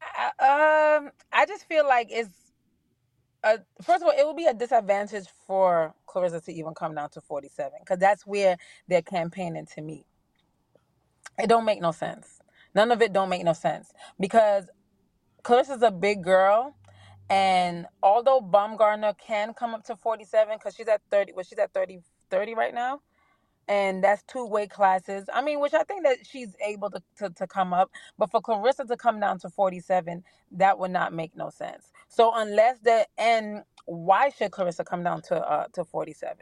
I, um, I just feel like it's a, first of all, it would be a disadvantage for Claressa to even come down to 47 because that's where they're campaigning to meet. It don't make no sense. None of it don't make no sense because Claressa's a big girl, and although Baumgardner can come up to 47 because she's at 30, well, she's at 30, 30 right now, and that's two weight classes. I mean, which I think that she's able to, to, to come up, but for Claressa to come down to 47, that would not make no sense. So unless the and why should Claressa come down to uh to 47?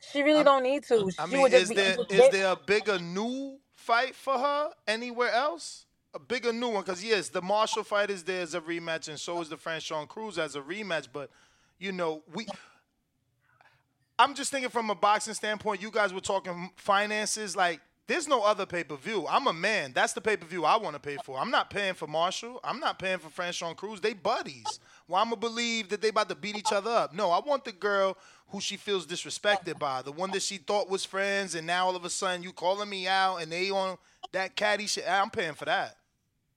She really I'm- don't need to. I she mean, would just is be there is there a bigger new fight for her anywhere else? A bigger new one, because yes, the Marshall fight is there as a rematch, and so is the French Franchon Crews as a rematch. But you know, we. I'm just thinking from a boxing standpoint. You guys were talking finances. Like, there's no other pay per view. I'm a man. That's the pay per view I want to pay for. I'm not paying for Marshall. I'm not paying for Franchon Crews. They buddies. Well, I'm gonna believe that they about to beat each other up. No, I want the girl who she feels disrespected by, the one that she thought was friends, and now all of a sudden you calling me out and they on that catty shit. I'm paying for that.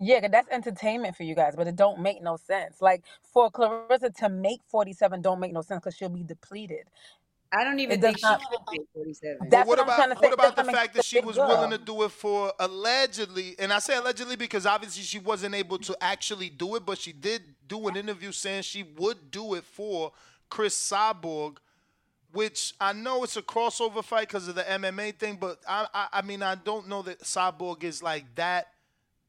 Yeah, that's entertainment for you guys, but it don't make no sense. Like for Claressa to make 47 don't make no sense because she'll be depleted. I don't even It think does she not. should be 47. That's what what I'm about to what It about the fact that she to big was willing to do it for allegedly, and I say allegedly because obviously she wasn't able to actually do it, but she did do an interview saying she would do it for Cris Cyborg, which I know it's a crossover fight because of the MMA thing, but I, I I mean I don't know that Cyborg is like that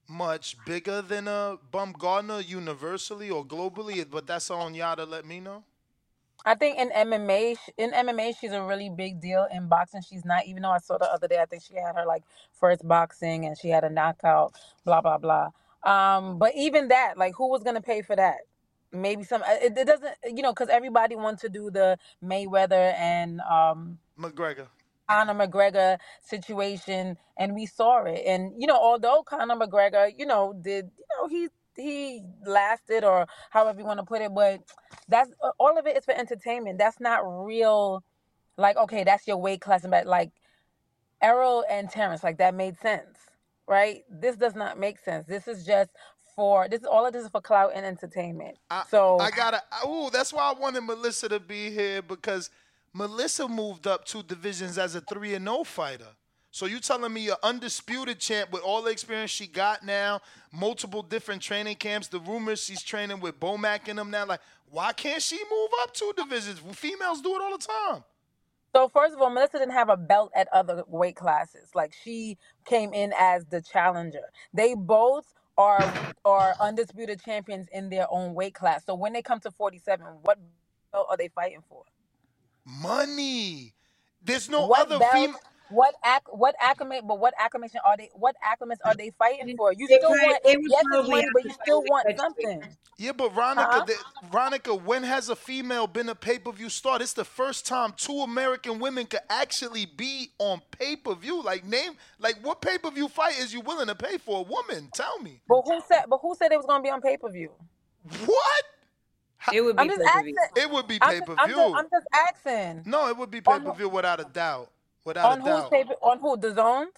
much bigger than uh, a Baumgardner universally or globally, but that's on y'all to let me know. I think in MMA, sh- in MMA, she's a really big deal. In boxing, she's not. Even though I saw the other day, I think she had her like first boxing and she had a knockout. Blah blah blah. Um, but even that, like, who was gonna pay for that? Maybe some. uh, It, it doesn't, you know, because everybody wants to do the Mayweather and um McGregor. Conor McGregor situation, and we saw it. And you know, although Conor McGregor, you know, did you know he he lasted or however you want to put it, but that's all of it is for entertainment. That's not real. Like, okay, that's your weight class, but like Errol and Terence, like that made sense, right? This does not make sense. This is just for this. Is all of this is for clout and entertainment. I, So I gotta. Oh, that's why I wanted Melissa to be here because Melissa moved up two divisions as a three and zero fighter. So you telling me you're undisputed champ with all the experience she got now, multiple different training camps, the rumors she's training with Bomac in them now. Like, why can't she move up two divisions? Females do it all the time. So first of all, Melissa didn't have a belt at other weight classes. Like she came in as the challenger. They both are are undisputed champions in their own weight class. So when they come to 47, what belt are they fighting for? Money. There's no What other female. What ac- what acclimate? But what acclimation are they? What acclimates are they fighting for? You still probably- want they would yes, it's probably money, but you fight still want Fetchweight. something. Yeah, but Ronica, Huh? the, Ronica, when has a female been a pay per view star? It's the first time two American women could actually be on pay per view. Like name, like what pay per view fight is you willing to pay for a woman? Tell me. But who said? But who said it was going to be on pay per view? What? It would be I'm just pay-per-view. asking. It would be I'm pay just per I'm just view. I'm just asking. No, it would be pay On per view without a doubt. Without On a doubt. paper? On who? The zones?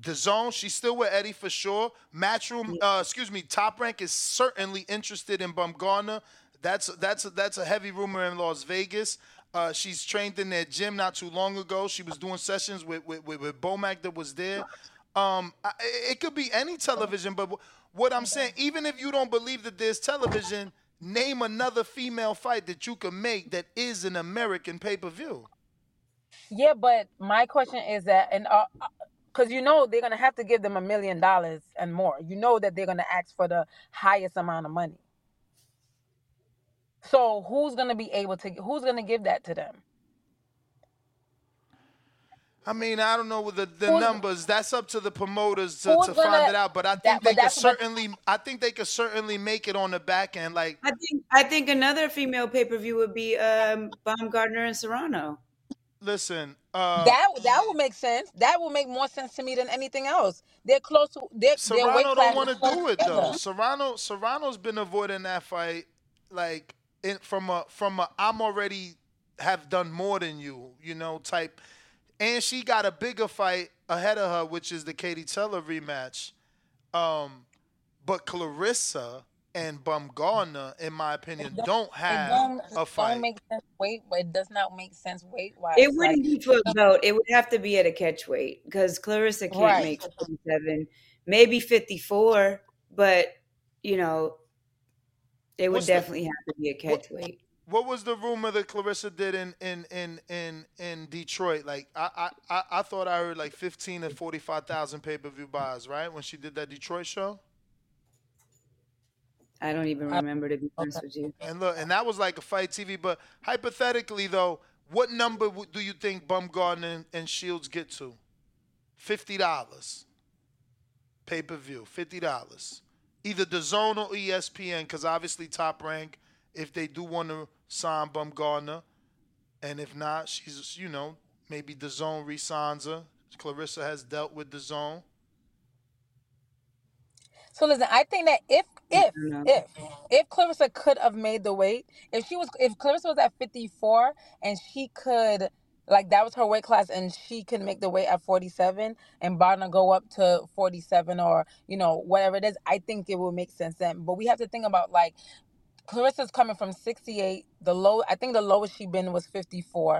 DAZN, she's still with Eddie for sure. Matchroom, uh, excuse me, Top Rank is certainly interested in Baumgardner. That's that's that's a heavy rumor in Las Vegas. Uh, she's trained in their gym not too long ago. She was doing sessions with with, with, with Bomac that was there. Um, I, it could be any television, but wh- what I'm saying, even if you don't believe that there's television, name another female fight that you can make that is an American pay per view. Yeah, but my question is that, and because you know they're gonna have to give them a million dollars and more. You know that they're gonna ask for the highest amount of money. So who's gonna be able to? Who's gonna give that to them? I mean, I don't know with the, the Who's- numbers. That's up to the promoters to, to gonna- find it out. But I think that- they but could that's what- certainly. I think they could certainly make it on the back end. Like I think I think another female pay per view would be um Baumgardner and Serrano. Listen, uh, that that would make sense. That would make more sense to me than anything else. They're close to their their weight Serrano class. don't want to do it though. Serrano Serrano's been avoiding that fight, like in, from a from a I'm already have done more than you, you know, type. And she got a bigger fight ahead of her, which is the Katie Taylor rematch. Um, but Claressa and Baumgardner, in my opinion, don't It have don't, a it fight. don't make sense weight, but it does not make sense weight wise. It wouldn't be for a belt. It would have to be at a catch weight because Claressa can't Right. make 47, maybe 54, but you know, it would What's the- definitely have to be a catch weight. What was the rumor that Claressa did in in in in, in Detroit? Like I, I I I thought I heard like fifteen to forty five thousand pay per view buys, right? When she did that Detroit show. I don't even remember to be honest with you. And look, and that was like a fight TV. But hypothetically, though, what number do you think Baumgardner and, and Shields get to? Fifty dollars. Pay per view, fifty dollars. Either DAZN or ESPN, because obviously Top Rank, if they do want to sign Baumgardner, and if not, she's you know maybe DAZN resigns her. Claressa has dealt with DAZN. So listen, I think that if if if if Claressa could have made the weight, if she was if Claressa was at 54 and she could like that was her weight class and she could make the weight at 47 and Barna go up to 47 or you know whatever it is, I think it would make sense then. But we have to think about like Claressa's coming from 68. The low I think the lowest she been was 54.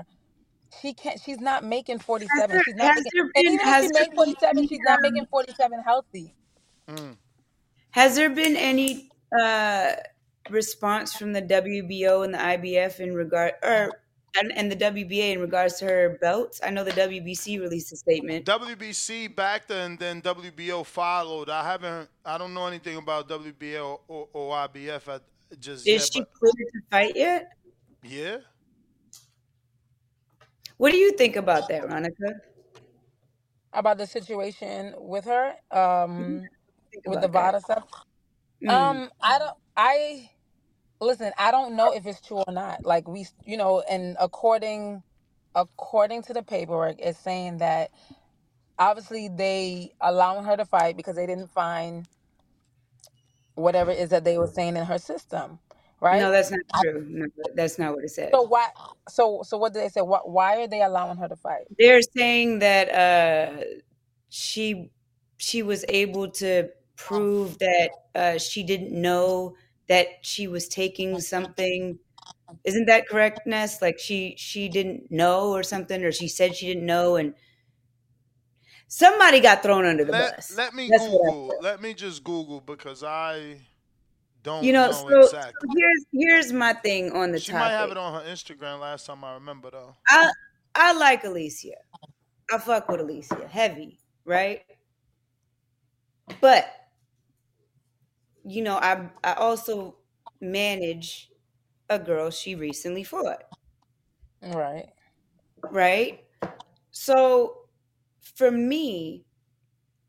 she can't. She's not making forty seven. there- She's not making. there And even if she there forty seven, been, she's not making um forty seven healthy. Mm. Has there been any uh, response from the WBO and the IBF in regard, or and, and the WBA in regards to her belts? I know the WBC released a statement. WBC backed her and then WBO followed. I haven't. I don't know anything about WBO or, or IBF at, just Is yet. she cleared to fight yet? yeah, What do you think about that, Ronica? About the situation with her, um, Think with the about that. Vada stuff. Mm. Um, I don't. I listen. I don't know if it's true or not. Like we, you know, and according according to the paperwork, it's saying that obviously they allowing her to fight because they didn't find whatever it is that they were saying in her system, right? No, that's not true. No, that's not what it said. So why? So so what did they say? What? Why are they allowing her to fight? They're saying that uh, she she was able to prove that uh, she didn't know that she was taking something. Isn't that correct, Ness? Like she she didn't know or something, or she said she didn't know, and somebody got thrown under the let bus. let me That's Google. Let me just Google because I don't You know, know so, so here's here's my thing on the She topic. might have it on her Instagram. Last time I remember though. I I like Alycia. I fuck with Alycia. Heavy, right? But you know, I I also manage a girl she recently fought, Right. right? So for me,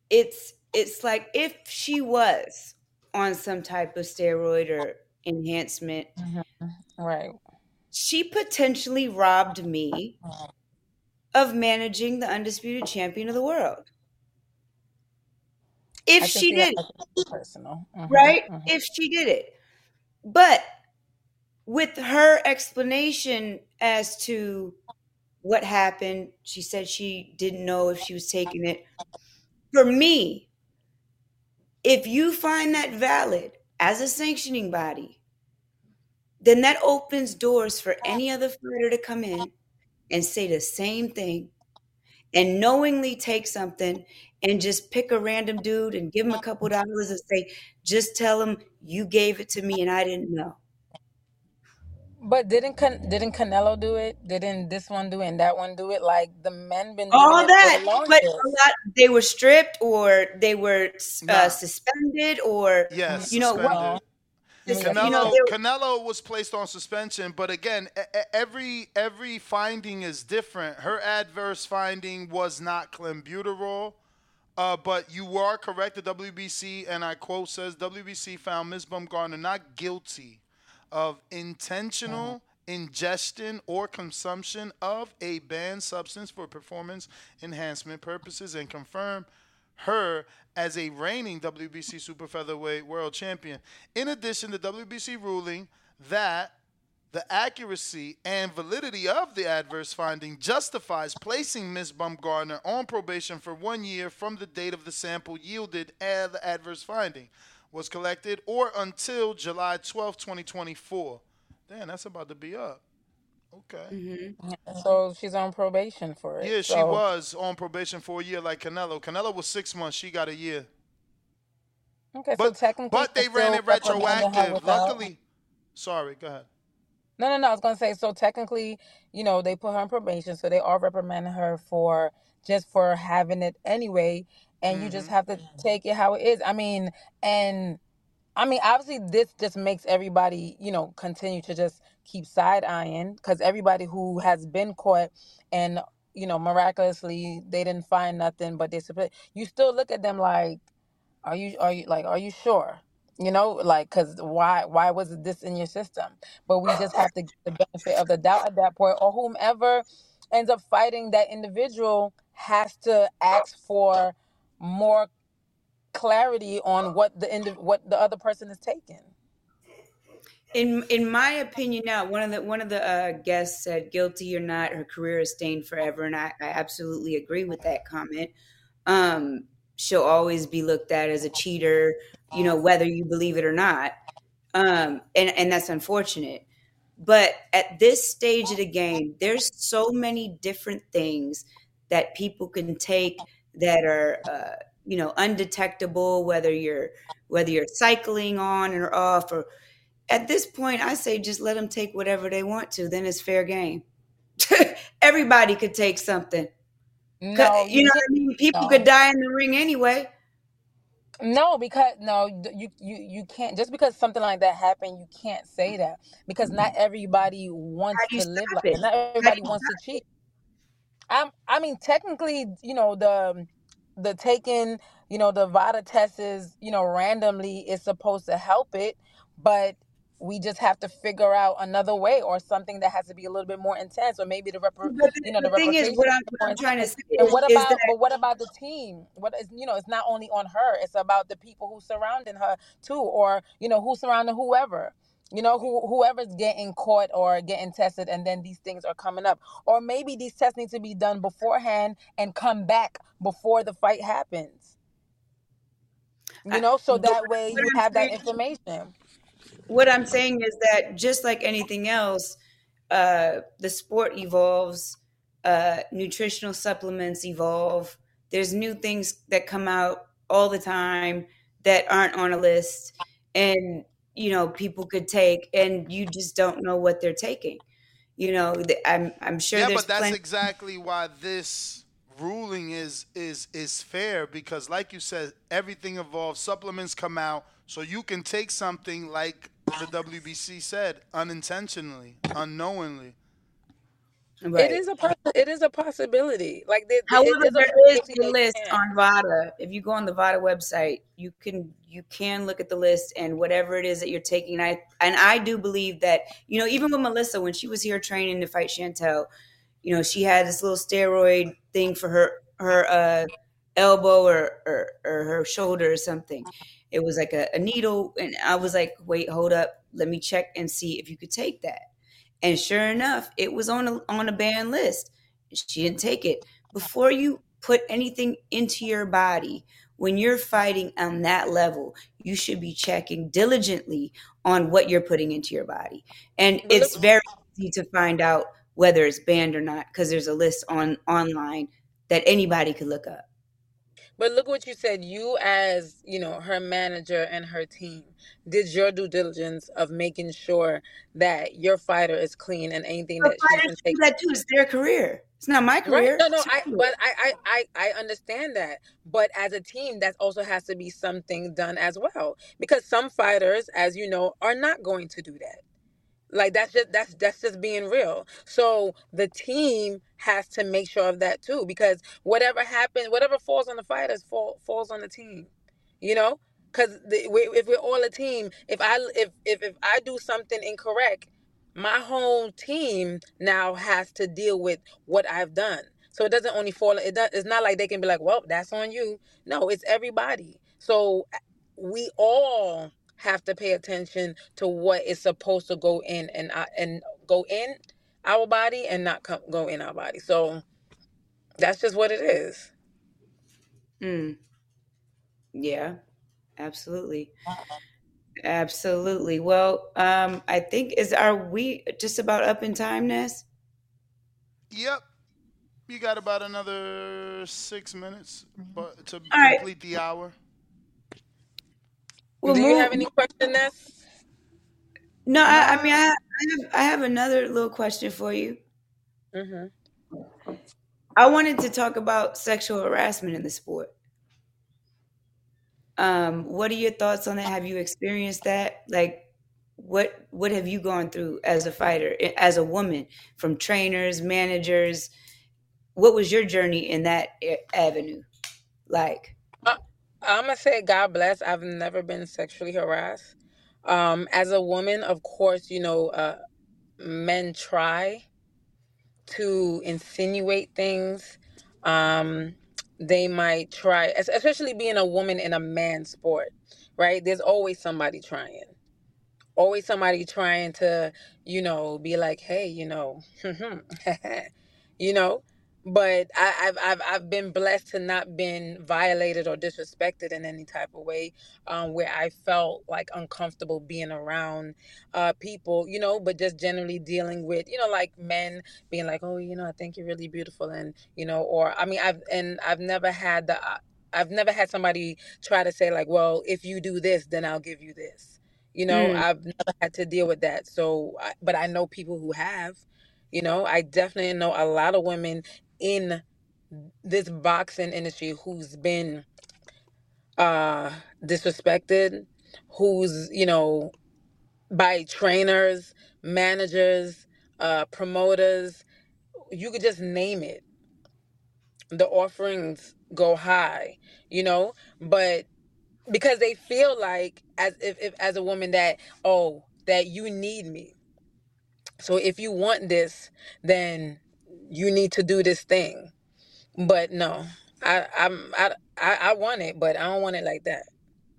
it's it's like if she was on some type of steroid or enhancement, mm-hmm. Right. she potentially robbed me mm-hmm. of managing the undisputed champion of the world. If she did it, personal. Mhm, right? mhm. If she did it. But with her explanation as to what happened, she said she didn't know if she was taking it. For me, if you find that valid as a sanctioning body, then that opens doors for any other fighter to come in and say the same thing and knowingly take something and just pick a random dude and give him a couple dollars and say, just tell him you gave it to me and I didn't know. But didn't Can- didn't Canelo do it? Didn't this one do it and that one do it? Like the men been doing All it that, the but a lot they were stripped or they were uh, Nah. suspended or Yes, you know what? Sus- you know, Canelo, were- Canelo was placed on suspension, but again, every every finding is different. Her adverse finding was not clenbuterol, uh, but you are correct. The WBC, and I quote, says WBC found Ms. Baumgardner not guilty of intentional ingestion or consumption of a banned substance for performance enhancement purposes and confirmed her as a reigning WBC super featherweight world champion. In addition, the WBC ruling that the accuracy and validity of the adverse finding justifies placing Ms. Baumgardner on probation for one year from the date of the sample yielded and the adverse finding was collected or until July 12, 2024. Damn, that's about to be up. Okay. So she's on probation for it. Yeah, she So- was on probation for a year like Canelo. Canelo was six months. She got a year. Okay, But, so technically, but they it's ran still it reprimanding her retroactive. without- Luckily, sorry, go ahead. No, no, no. I was gonna say so. Technically, you know, they put her on probation, so they are reprimanding her for just for having it anyway, and you just Mm-hmm. have to take it how it is. I mean, and I mean, obviously, this just makes everybody, you know, continue to just keep side eyeing because everybody who has been caught and you know miraculously they didn't find nothing, but they you still look at them like, are you are you like are you sure? You know, like because why why was this in your system? But we just have to get the benefit of the doubt at that point, or whomever ends up fighting that individual has to ask for more clarity on what the indi- what the other person is taking. In in my opinion now one of the one of the uh, guests said guilty or not her career is stained forever and I, I absolutely agree with that comment. Um she'll always be looked at as a cheater you know whether you believe it or not. Um and and that's unfortunate. But at this stage of the game, there's so many different things that people can take that are, uh, you know, undetectable. Whether you're whether you're cycling on or off, or at this point, I say just let them take whatever they want to. Then it's fair game. Everybody could take something. No, you know what I mean? People no. could die in the ring anyway. No, because no, you you you can't. Just because something like that happened, you can't say that because not everybody wants How do you to live like it? that. Not everybody wants to cheat. I'm, I mean, technically, you know, the the taking, you know, the VADA test is, you know, randomly is supposed to help it, but we just have to figure out another way or something that has to be a little bit more intense, or maybe the repro, But you know, the the thing is, what I'm, what I'm trying to say And is, what is about, that but what about the team? What is, you know, it's not only on her; it's about the people who surrounding her too, or you know, who surrounding whoever. You know, who whoever's getting caught or getting tested, and then these things are coming up, or maybe these tests need to be done beforehand and come back before the fight happens. You know, so that way you have that information. What I'm saying is that just like anything else, uh, the sport evolves, uh, nutritional supplements evolve. There's new things that come out all the time that aren't on a list, and you know people could take, and you just don't know what they're taking. You know, I'm I'm sure Yeah, but that's plenty. exactly why this ruling is is is fair because like you said, everything evolves, supplements come out, so you can take something like the WBC said, unintentionally, unknowingly. It Right. is a poss- it is a possibility. Like there, there- it However, a there is a list can. on VADA. If you go on the VADA website, you can you can look at the list and whatever it is that you're taking. And I and I do believe that you know even with Melissa when she was here training to fight Chantel, you know she had this little steroid thing for her her uh, elbow or, or or her shoulder or something. It was like a, a needle, and I was like, wait, hold up, let me check and see if you could take that. And sure enough, it was on a on a banned list. She didn't take it. Before you put anything into your body, when you're fighting on that level, you should be checking diligently on what you're putting into your body. And it's very easy to find out whether it's banned or not because there's a list on online that anybody could look up. But look what you said. You as you know her manager and her team did your due diligence of making sure that your fighter is clean and anything But that been do taking. that too. It's their career. It's not my Right? career. No, no. I but I I I I understand that. But as a team, that also has to be something done as well because some fighters, as you know, are not going to do that. Like that's just that's that's just being real. So the team has to make sure of that too, because whatever happens, whatever falls on the fighters, fall, falls on the team. You know, because if we're all a team, if I if if if I do something incorrect, my whole team now has to deal with what I've done. So it doesn't only fall. It does, it's not like they can be like, well, that's on you. No, it's everybody. So we all have to pay attention to what is supposed to go in and out- and go in our body and not come, go in our body. So that's just what it is. Mm, yeah, absolutely. Absolutely. Well, um, I think is are we just about up in time, Ness? Yep. You got about another six minutes but to All right. complete the hour. We'll Do you move. have any question, Ness? No, I, I mean, I, I have I have another little question for you. Mm-hmm. I wanted to talk about sexual harassment in the sport. Um, what are your thoughts on that? Have you experienced that? Like, what what have you gone through as a fighter, as a woman, from trainers, managers? What was your journey in that avenue like? I'm gonna say God bless. I've never been sexually harassed. Um, as a woman, of course, you know, uh, men try to insinuate things. Um, they might try, es- especially being a woman in a man sport, right? There's always somebody trying. Always somebody trying to, you know, be like, hey, you know, you know. But I, I've I've I've been blessed to not been violated or disrespected in any type of way, um, where I felt like uncomfortable being around uh, people, you know. But just generally dealing with, you know, like men being like, oh, you know, I think you're really beautiful, and you know, or I mean, I've and I've never had the uh, I've never had somebody try to say like, well, if you do this, then I'll give you this. You know, Mm. I've never had to deal with that. So, I, but I know people who have. You know, I definitely know a lot of women in this boxing industry who's been uh disrespected, who's, you know, by trainers, managers, uh promoters, you could just name it. The offerings go high, you know, but because they feel like as if, if as a woman that oh, that you need me. So if you want this, then you need to do this thing. But no, I I'm I I, I want it, but I don't want it like that.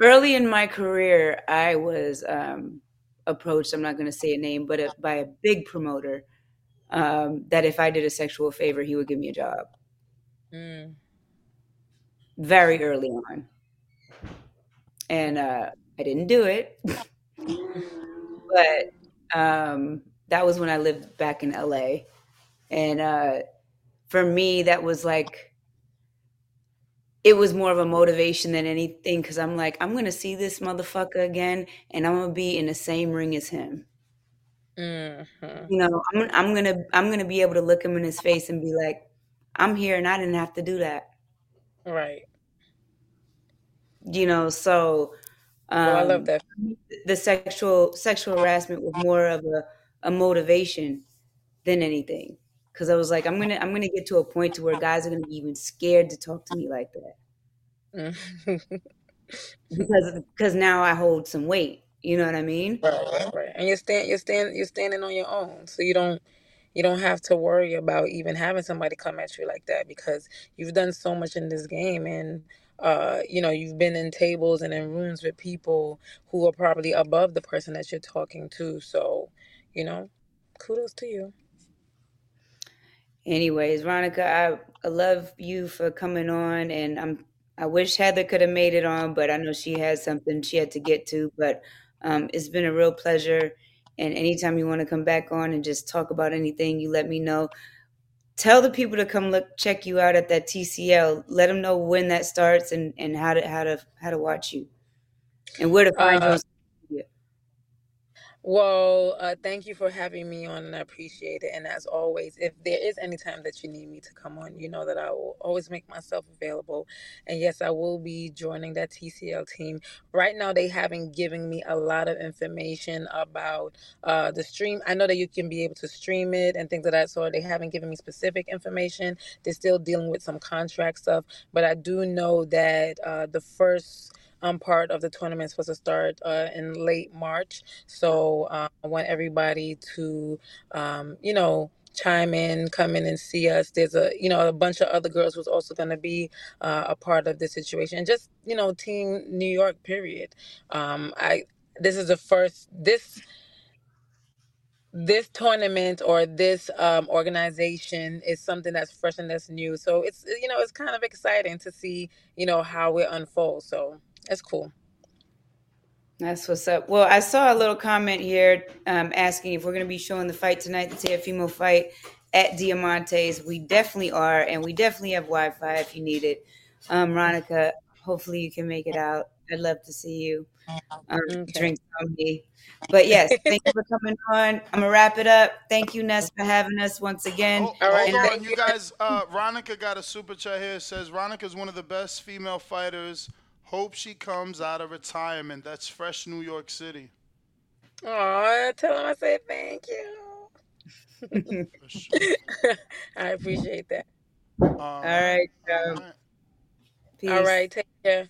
Early in my career, I was um, approached. I'm not going to say a name, but a, by a big promoter um, that if I did a sexual favor, he would give me a job. Mm. Very early on, and uh, I didn't do it. but um, that was when I lived back in LA, and uh, for me, that was like it was more of a motivation than anything because I'm like, I'm gonna see this motherfucker again, and I'm gonna be in the same ring as him. hmm You know, I'm I'm gonna I'm gonna be able to look him in his face and be like, I'm here, and I didn't have to do that. Right. You know, so Oh, I love um, that. the sexual sexual harassment was more of a, a motivation than anything because I was like, I'm gonna I'm gonna get to a point to where guys are gonna be even scared to talk to me like that Mm. because because now I hold some weight. You know what I mean? right, right. And you're stand you're stand you're standing on your own, so you don't you don't have to worry about even having somebody come at you like that because you've done so much in this game and uh you know you've been in tables and in rooms with people who are probably above the person that you're talking to so you know kudos to you Anyways, Veronica, I, I love you for coming on, and I'm I wish Heather could have made it on, but I know she had something she had to get to. But um, it's been a real pleasure, and anytime you want to come back on and just talk about anything, you let me know. Tell the people to come look check you out at that TCL. Let them know when that starts and, and how to how to how to watch you and where to find you. uh on social media. Well, uh, thank you for having me on, and I appreciate it. And as always, if there is any time that you need me to come on, you know that I will always make myself available. And yes, I will be joining that TCL team. Right now, they haven't given me a lot of information about uh, the stream. I know that you can be able to stream it and things of that sort. They haven't given me specific information. They're still dealing with some contract stuff, but I do know that uh, the first um, part of the tournament supposed to start uh, in late March. So uh, I want everybody to, um, you know, chime in, come in and see us. There's a, you know, a bunch of other girls who's also going to be uh, a part of this situation. And just, you know, Team New York. Period. Um, I. This is the first. This this tournament or this um, organization is something that's fresh and that's new. So it's you know it's kind of exciting to see you know how it unfolds. So it's cool. That's what's up. Well, I saw a little comment here um, asking if we're going to be showing the fight tonight, the Teofimo fight at Diamantes. We definitely are, and we definitely have Wi Fi if you need it. Um, Ronica, hopefully you can make it out. I'd love to see you um, Okay. drink some me. But yes, thank you for coming on. I'm going to wrap it up. Thank you, Ness, for having us once again. Oh, All right, And on, you guys. Uh, Ronica got a super chat here. It says Ronica is one of the best female fighters. Hope she comes out of retirement. That's fresh New York City. Aw, tell him I said thank you. Sure. I appreciate that. Um, all right, um, all right, take care.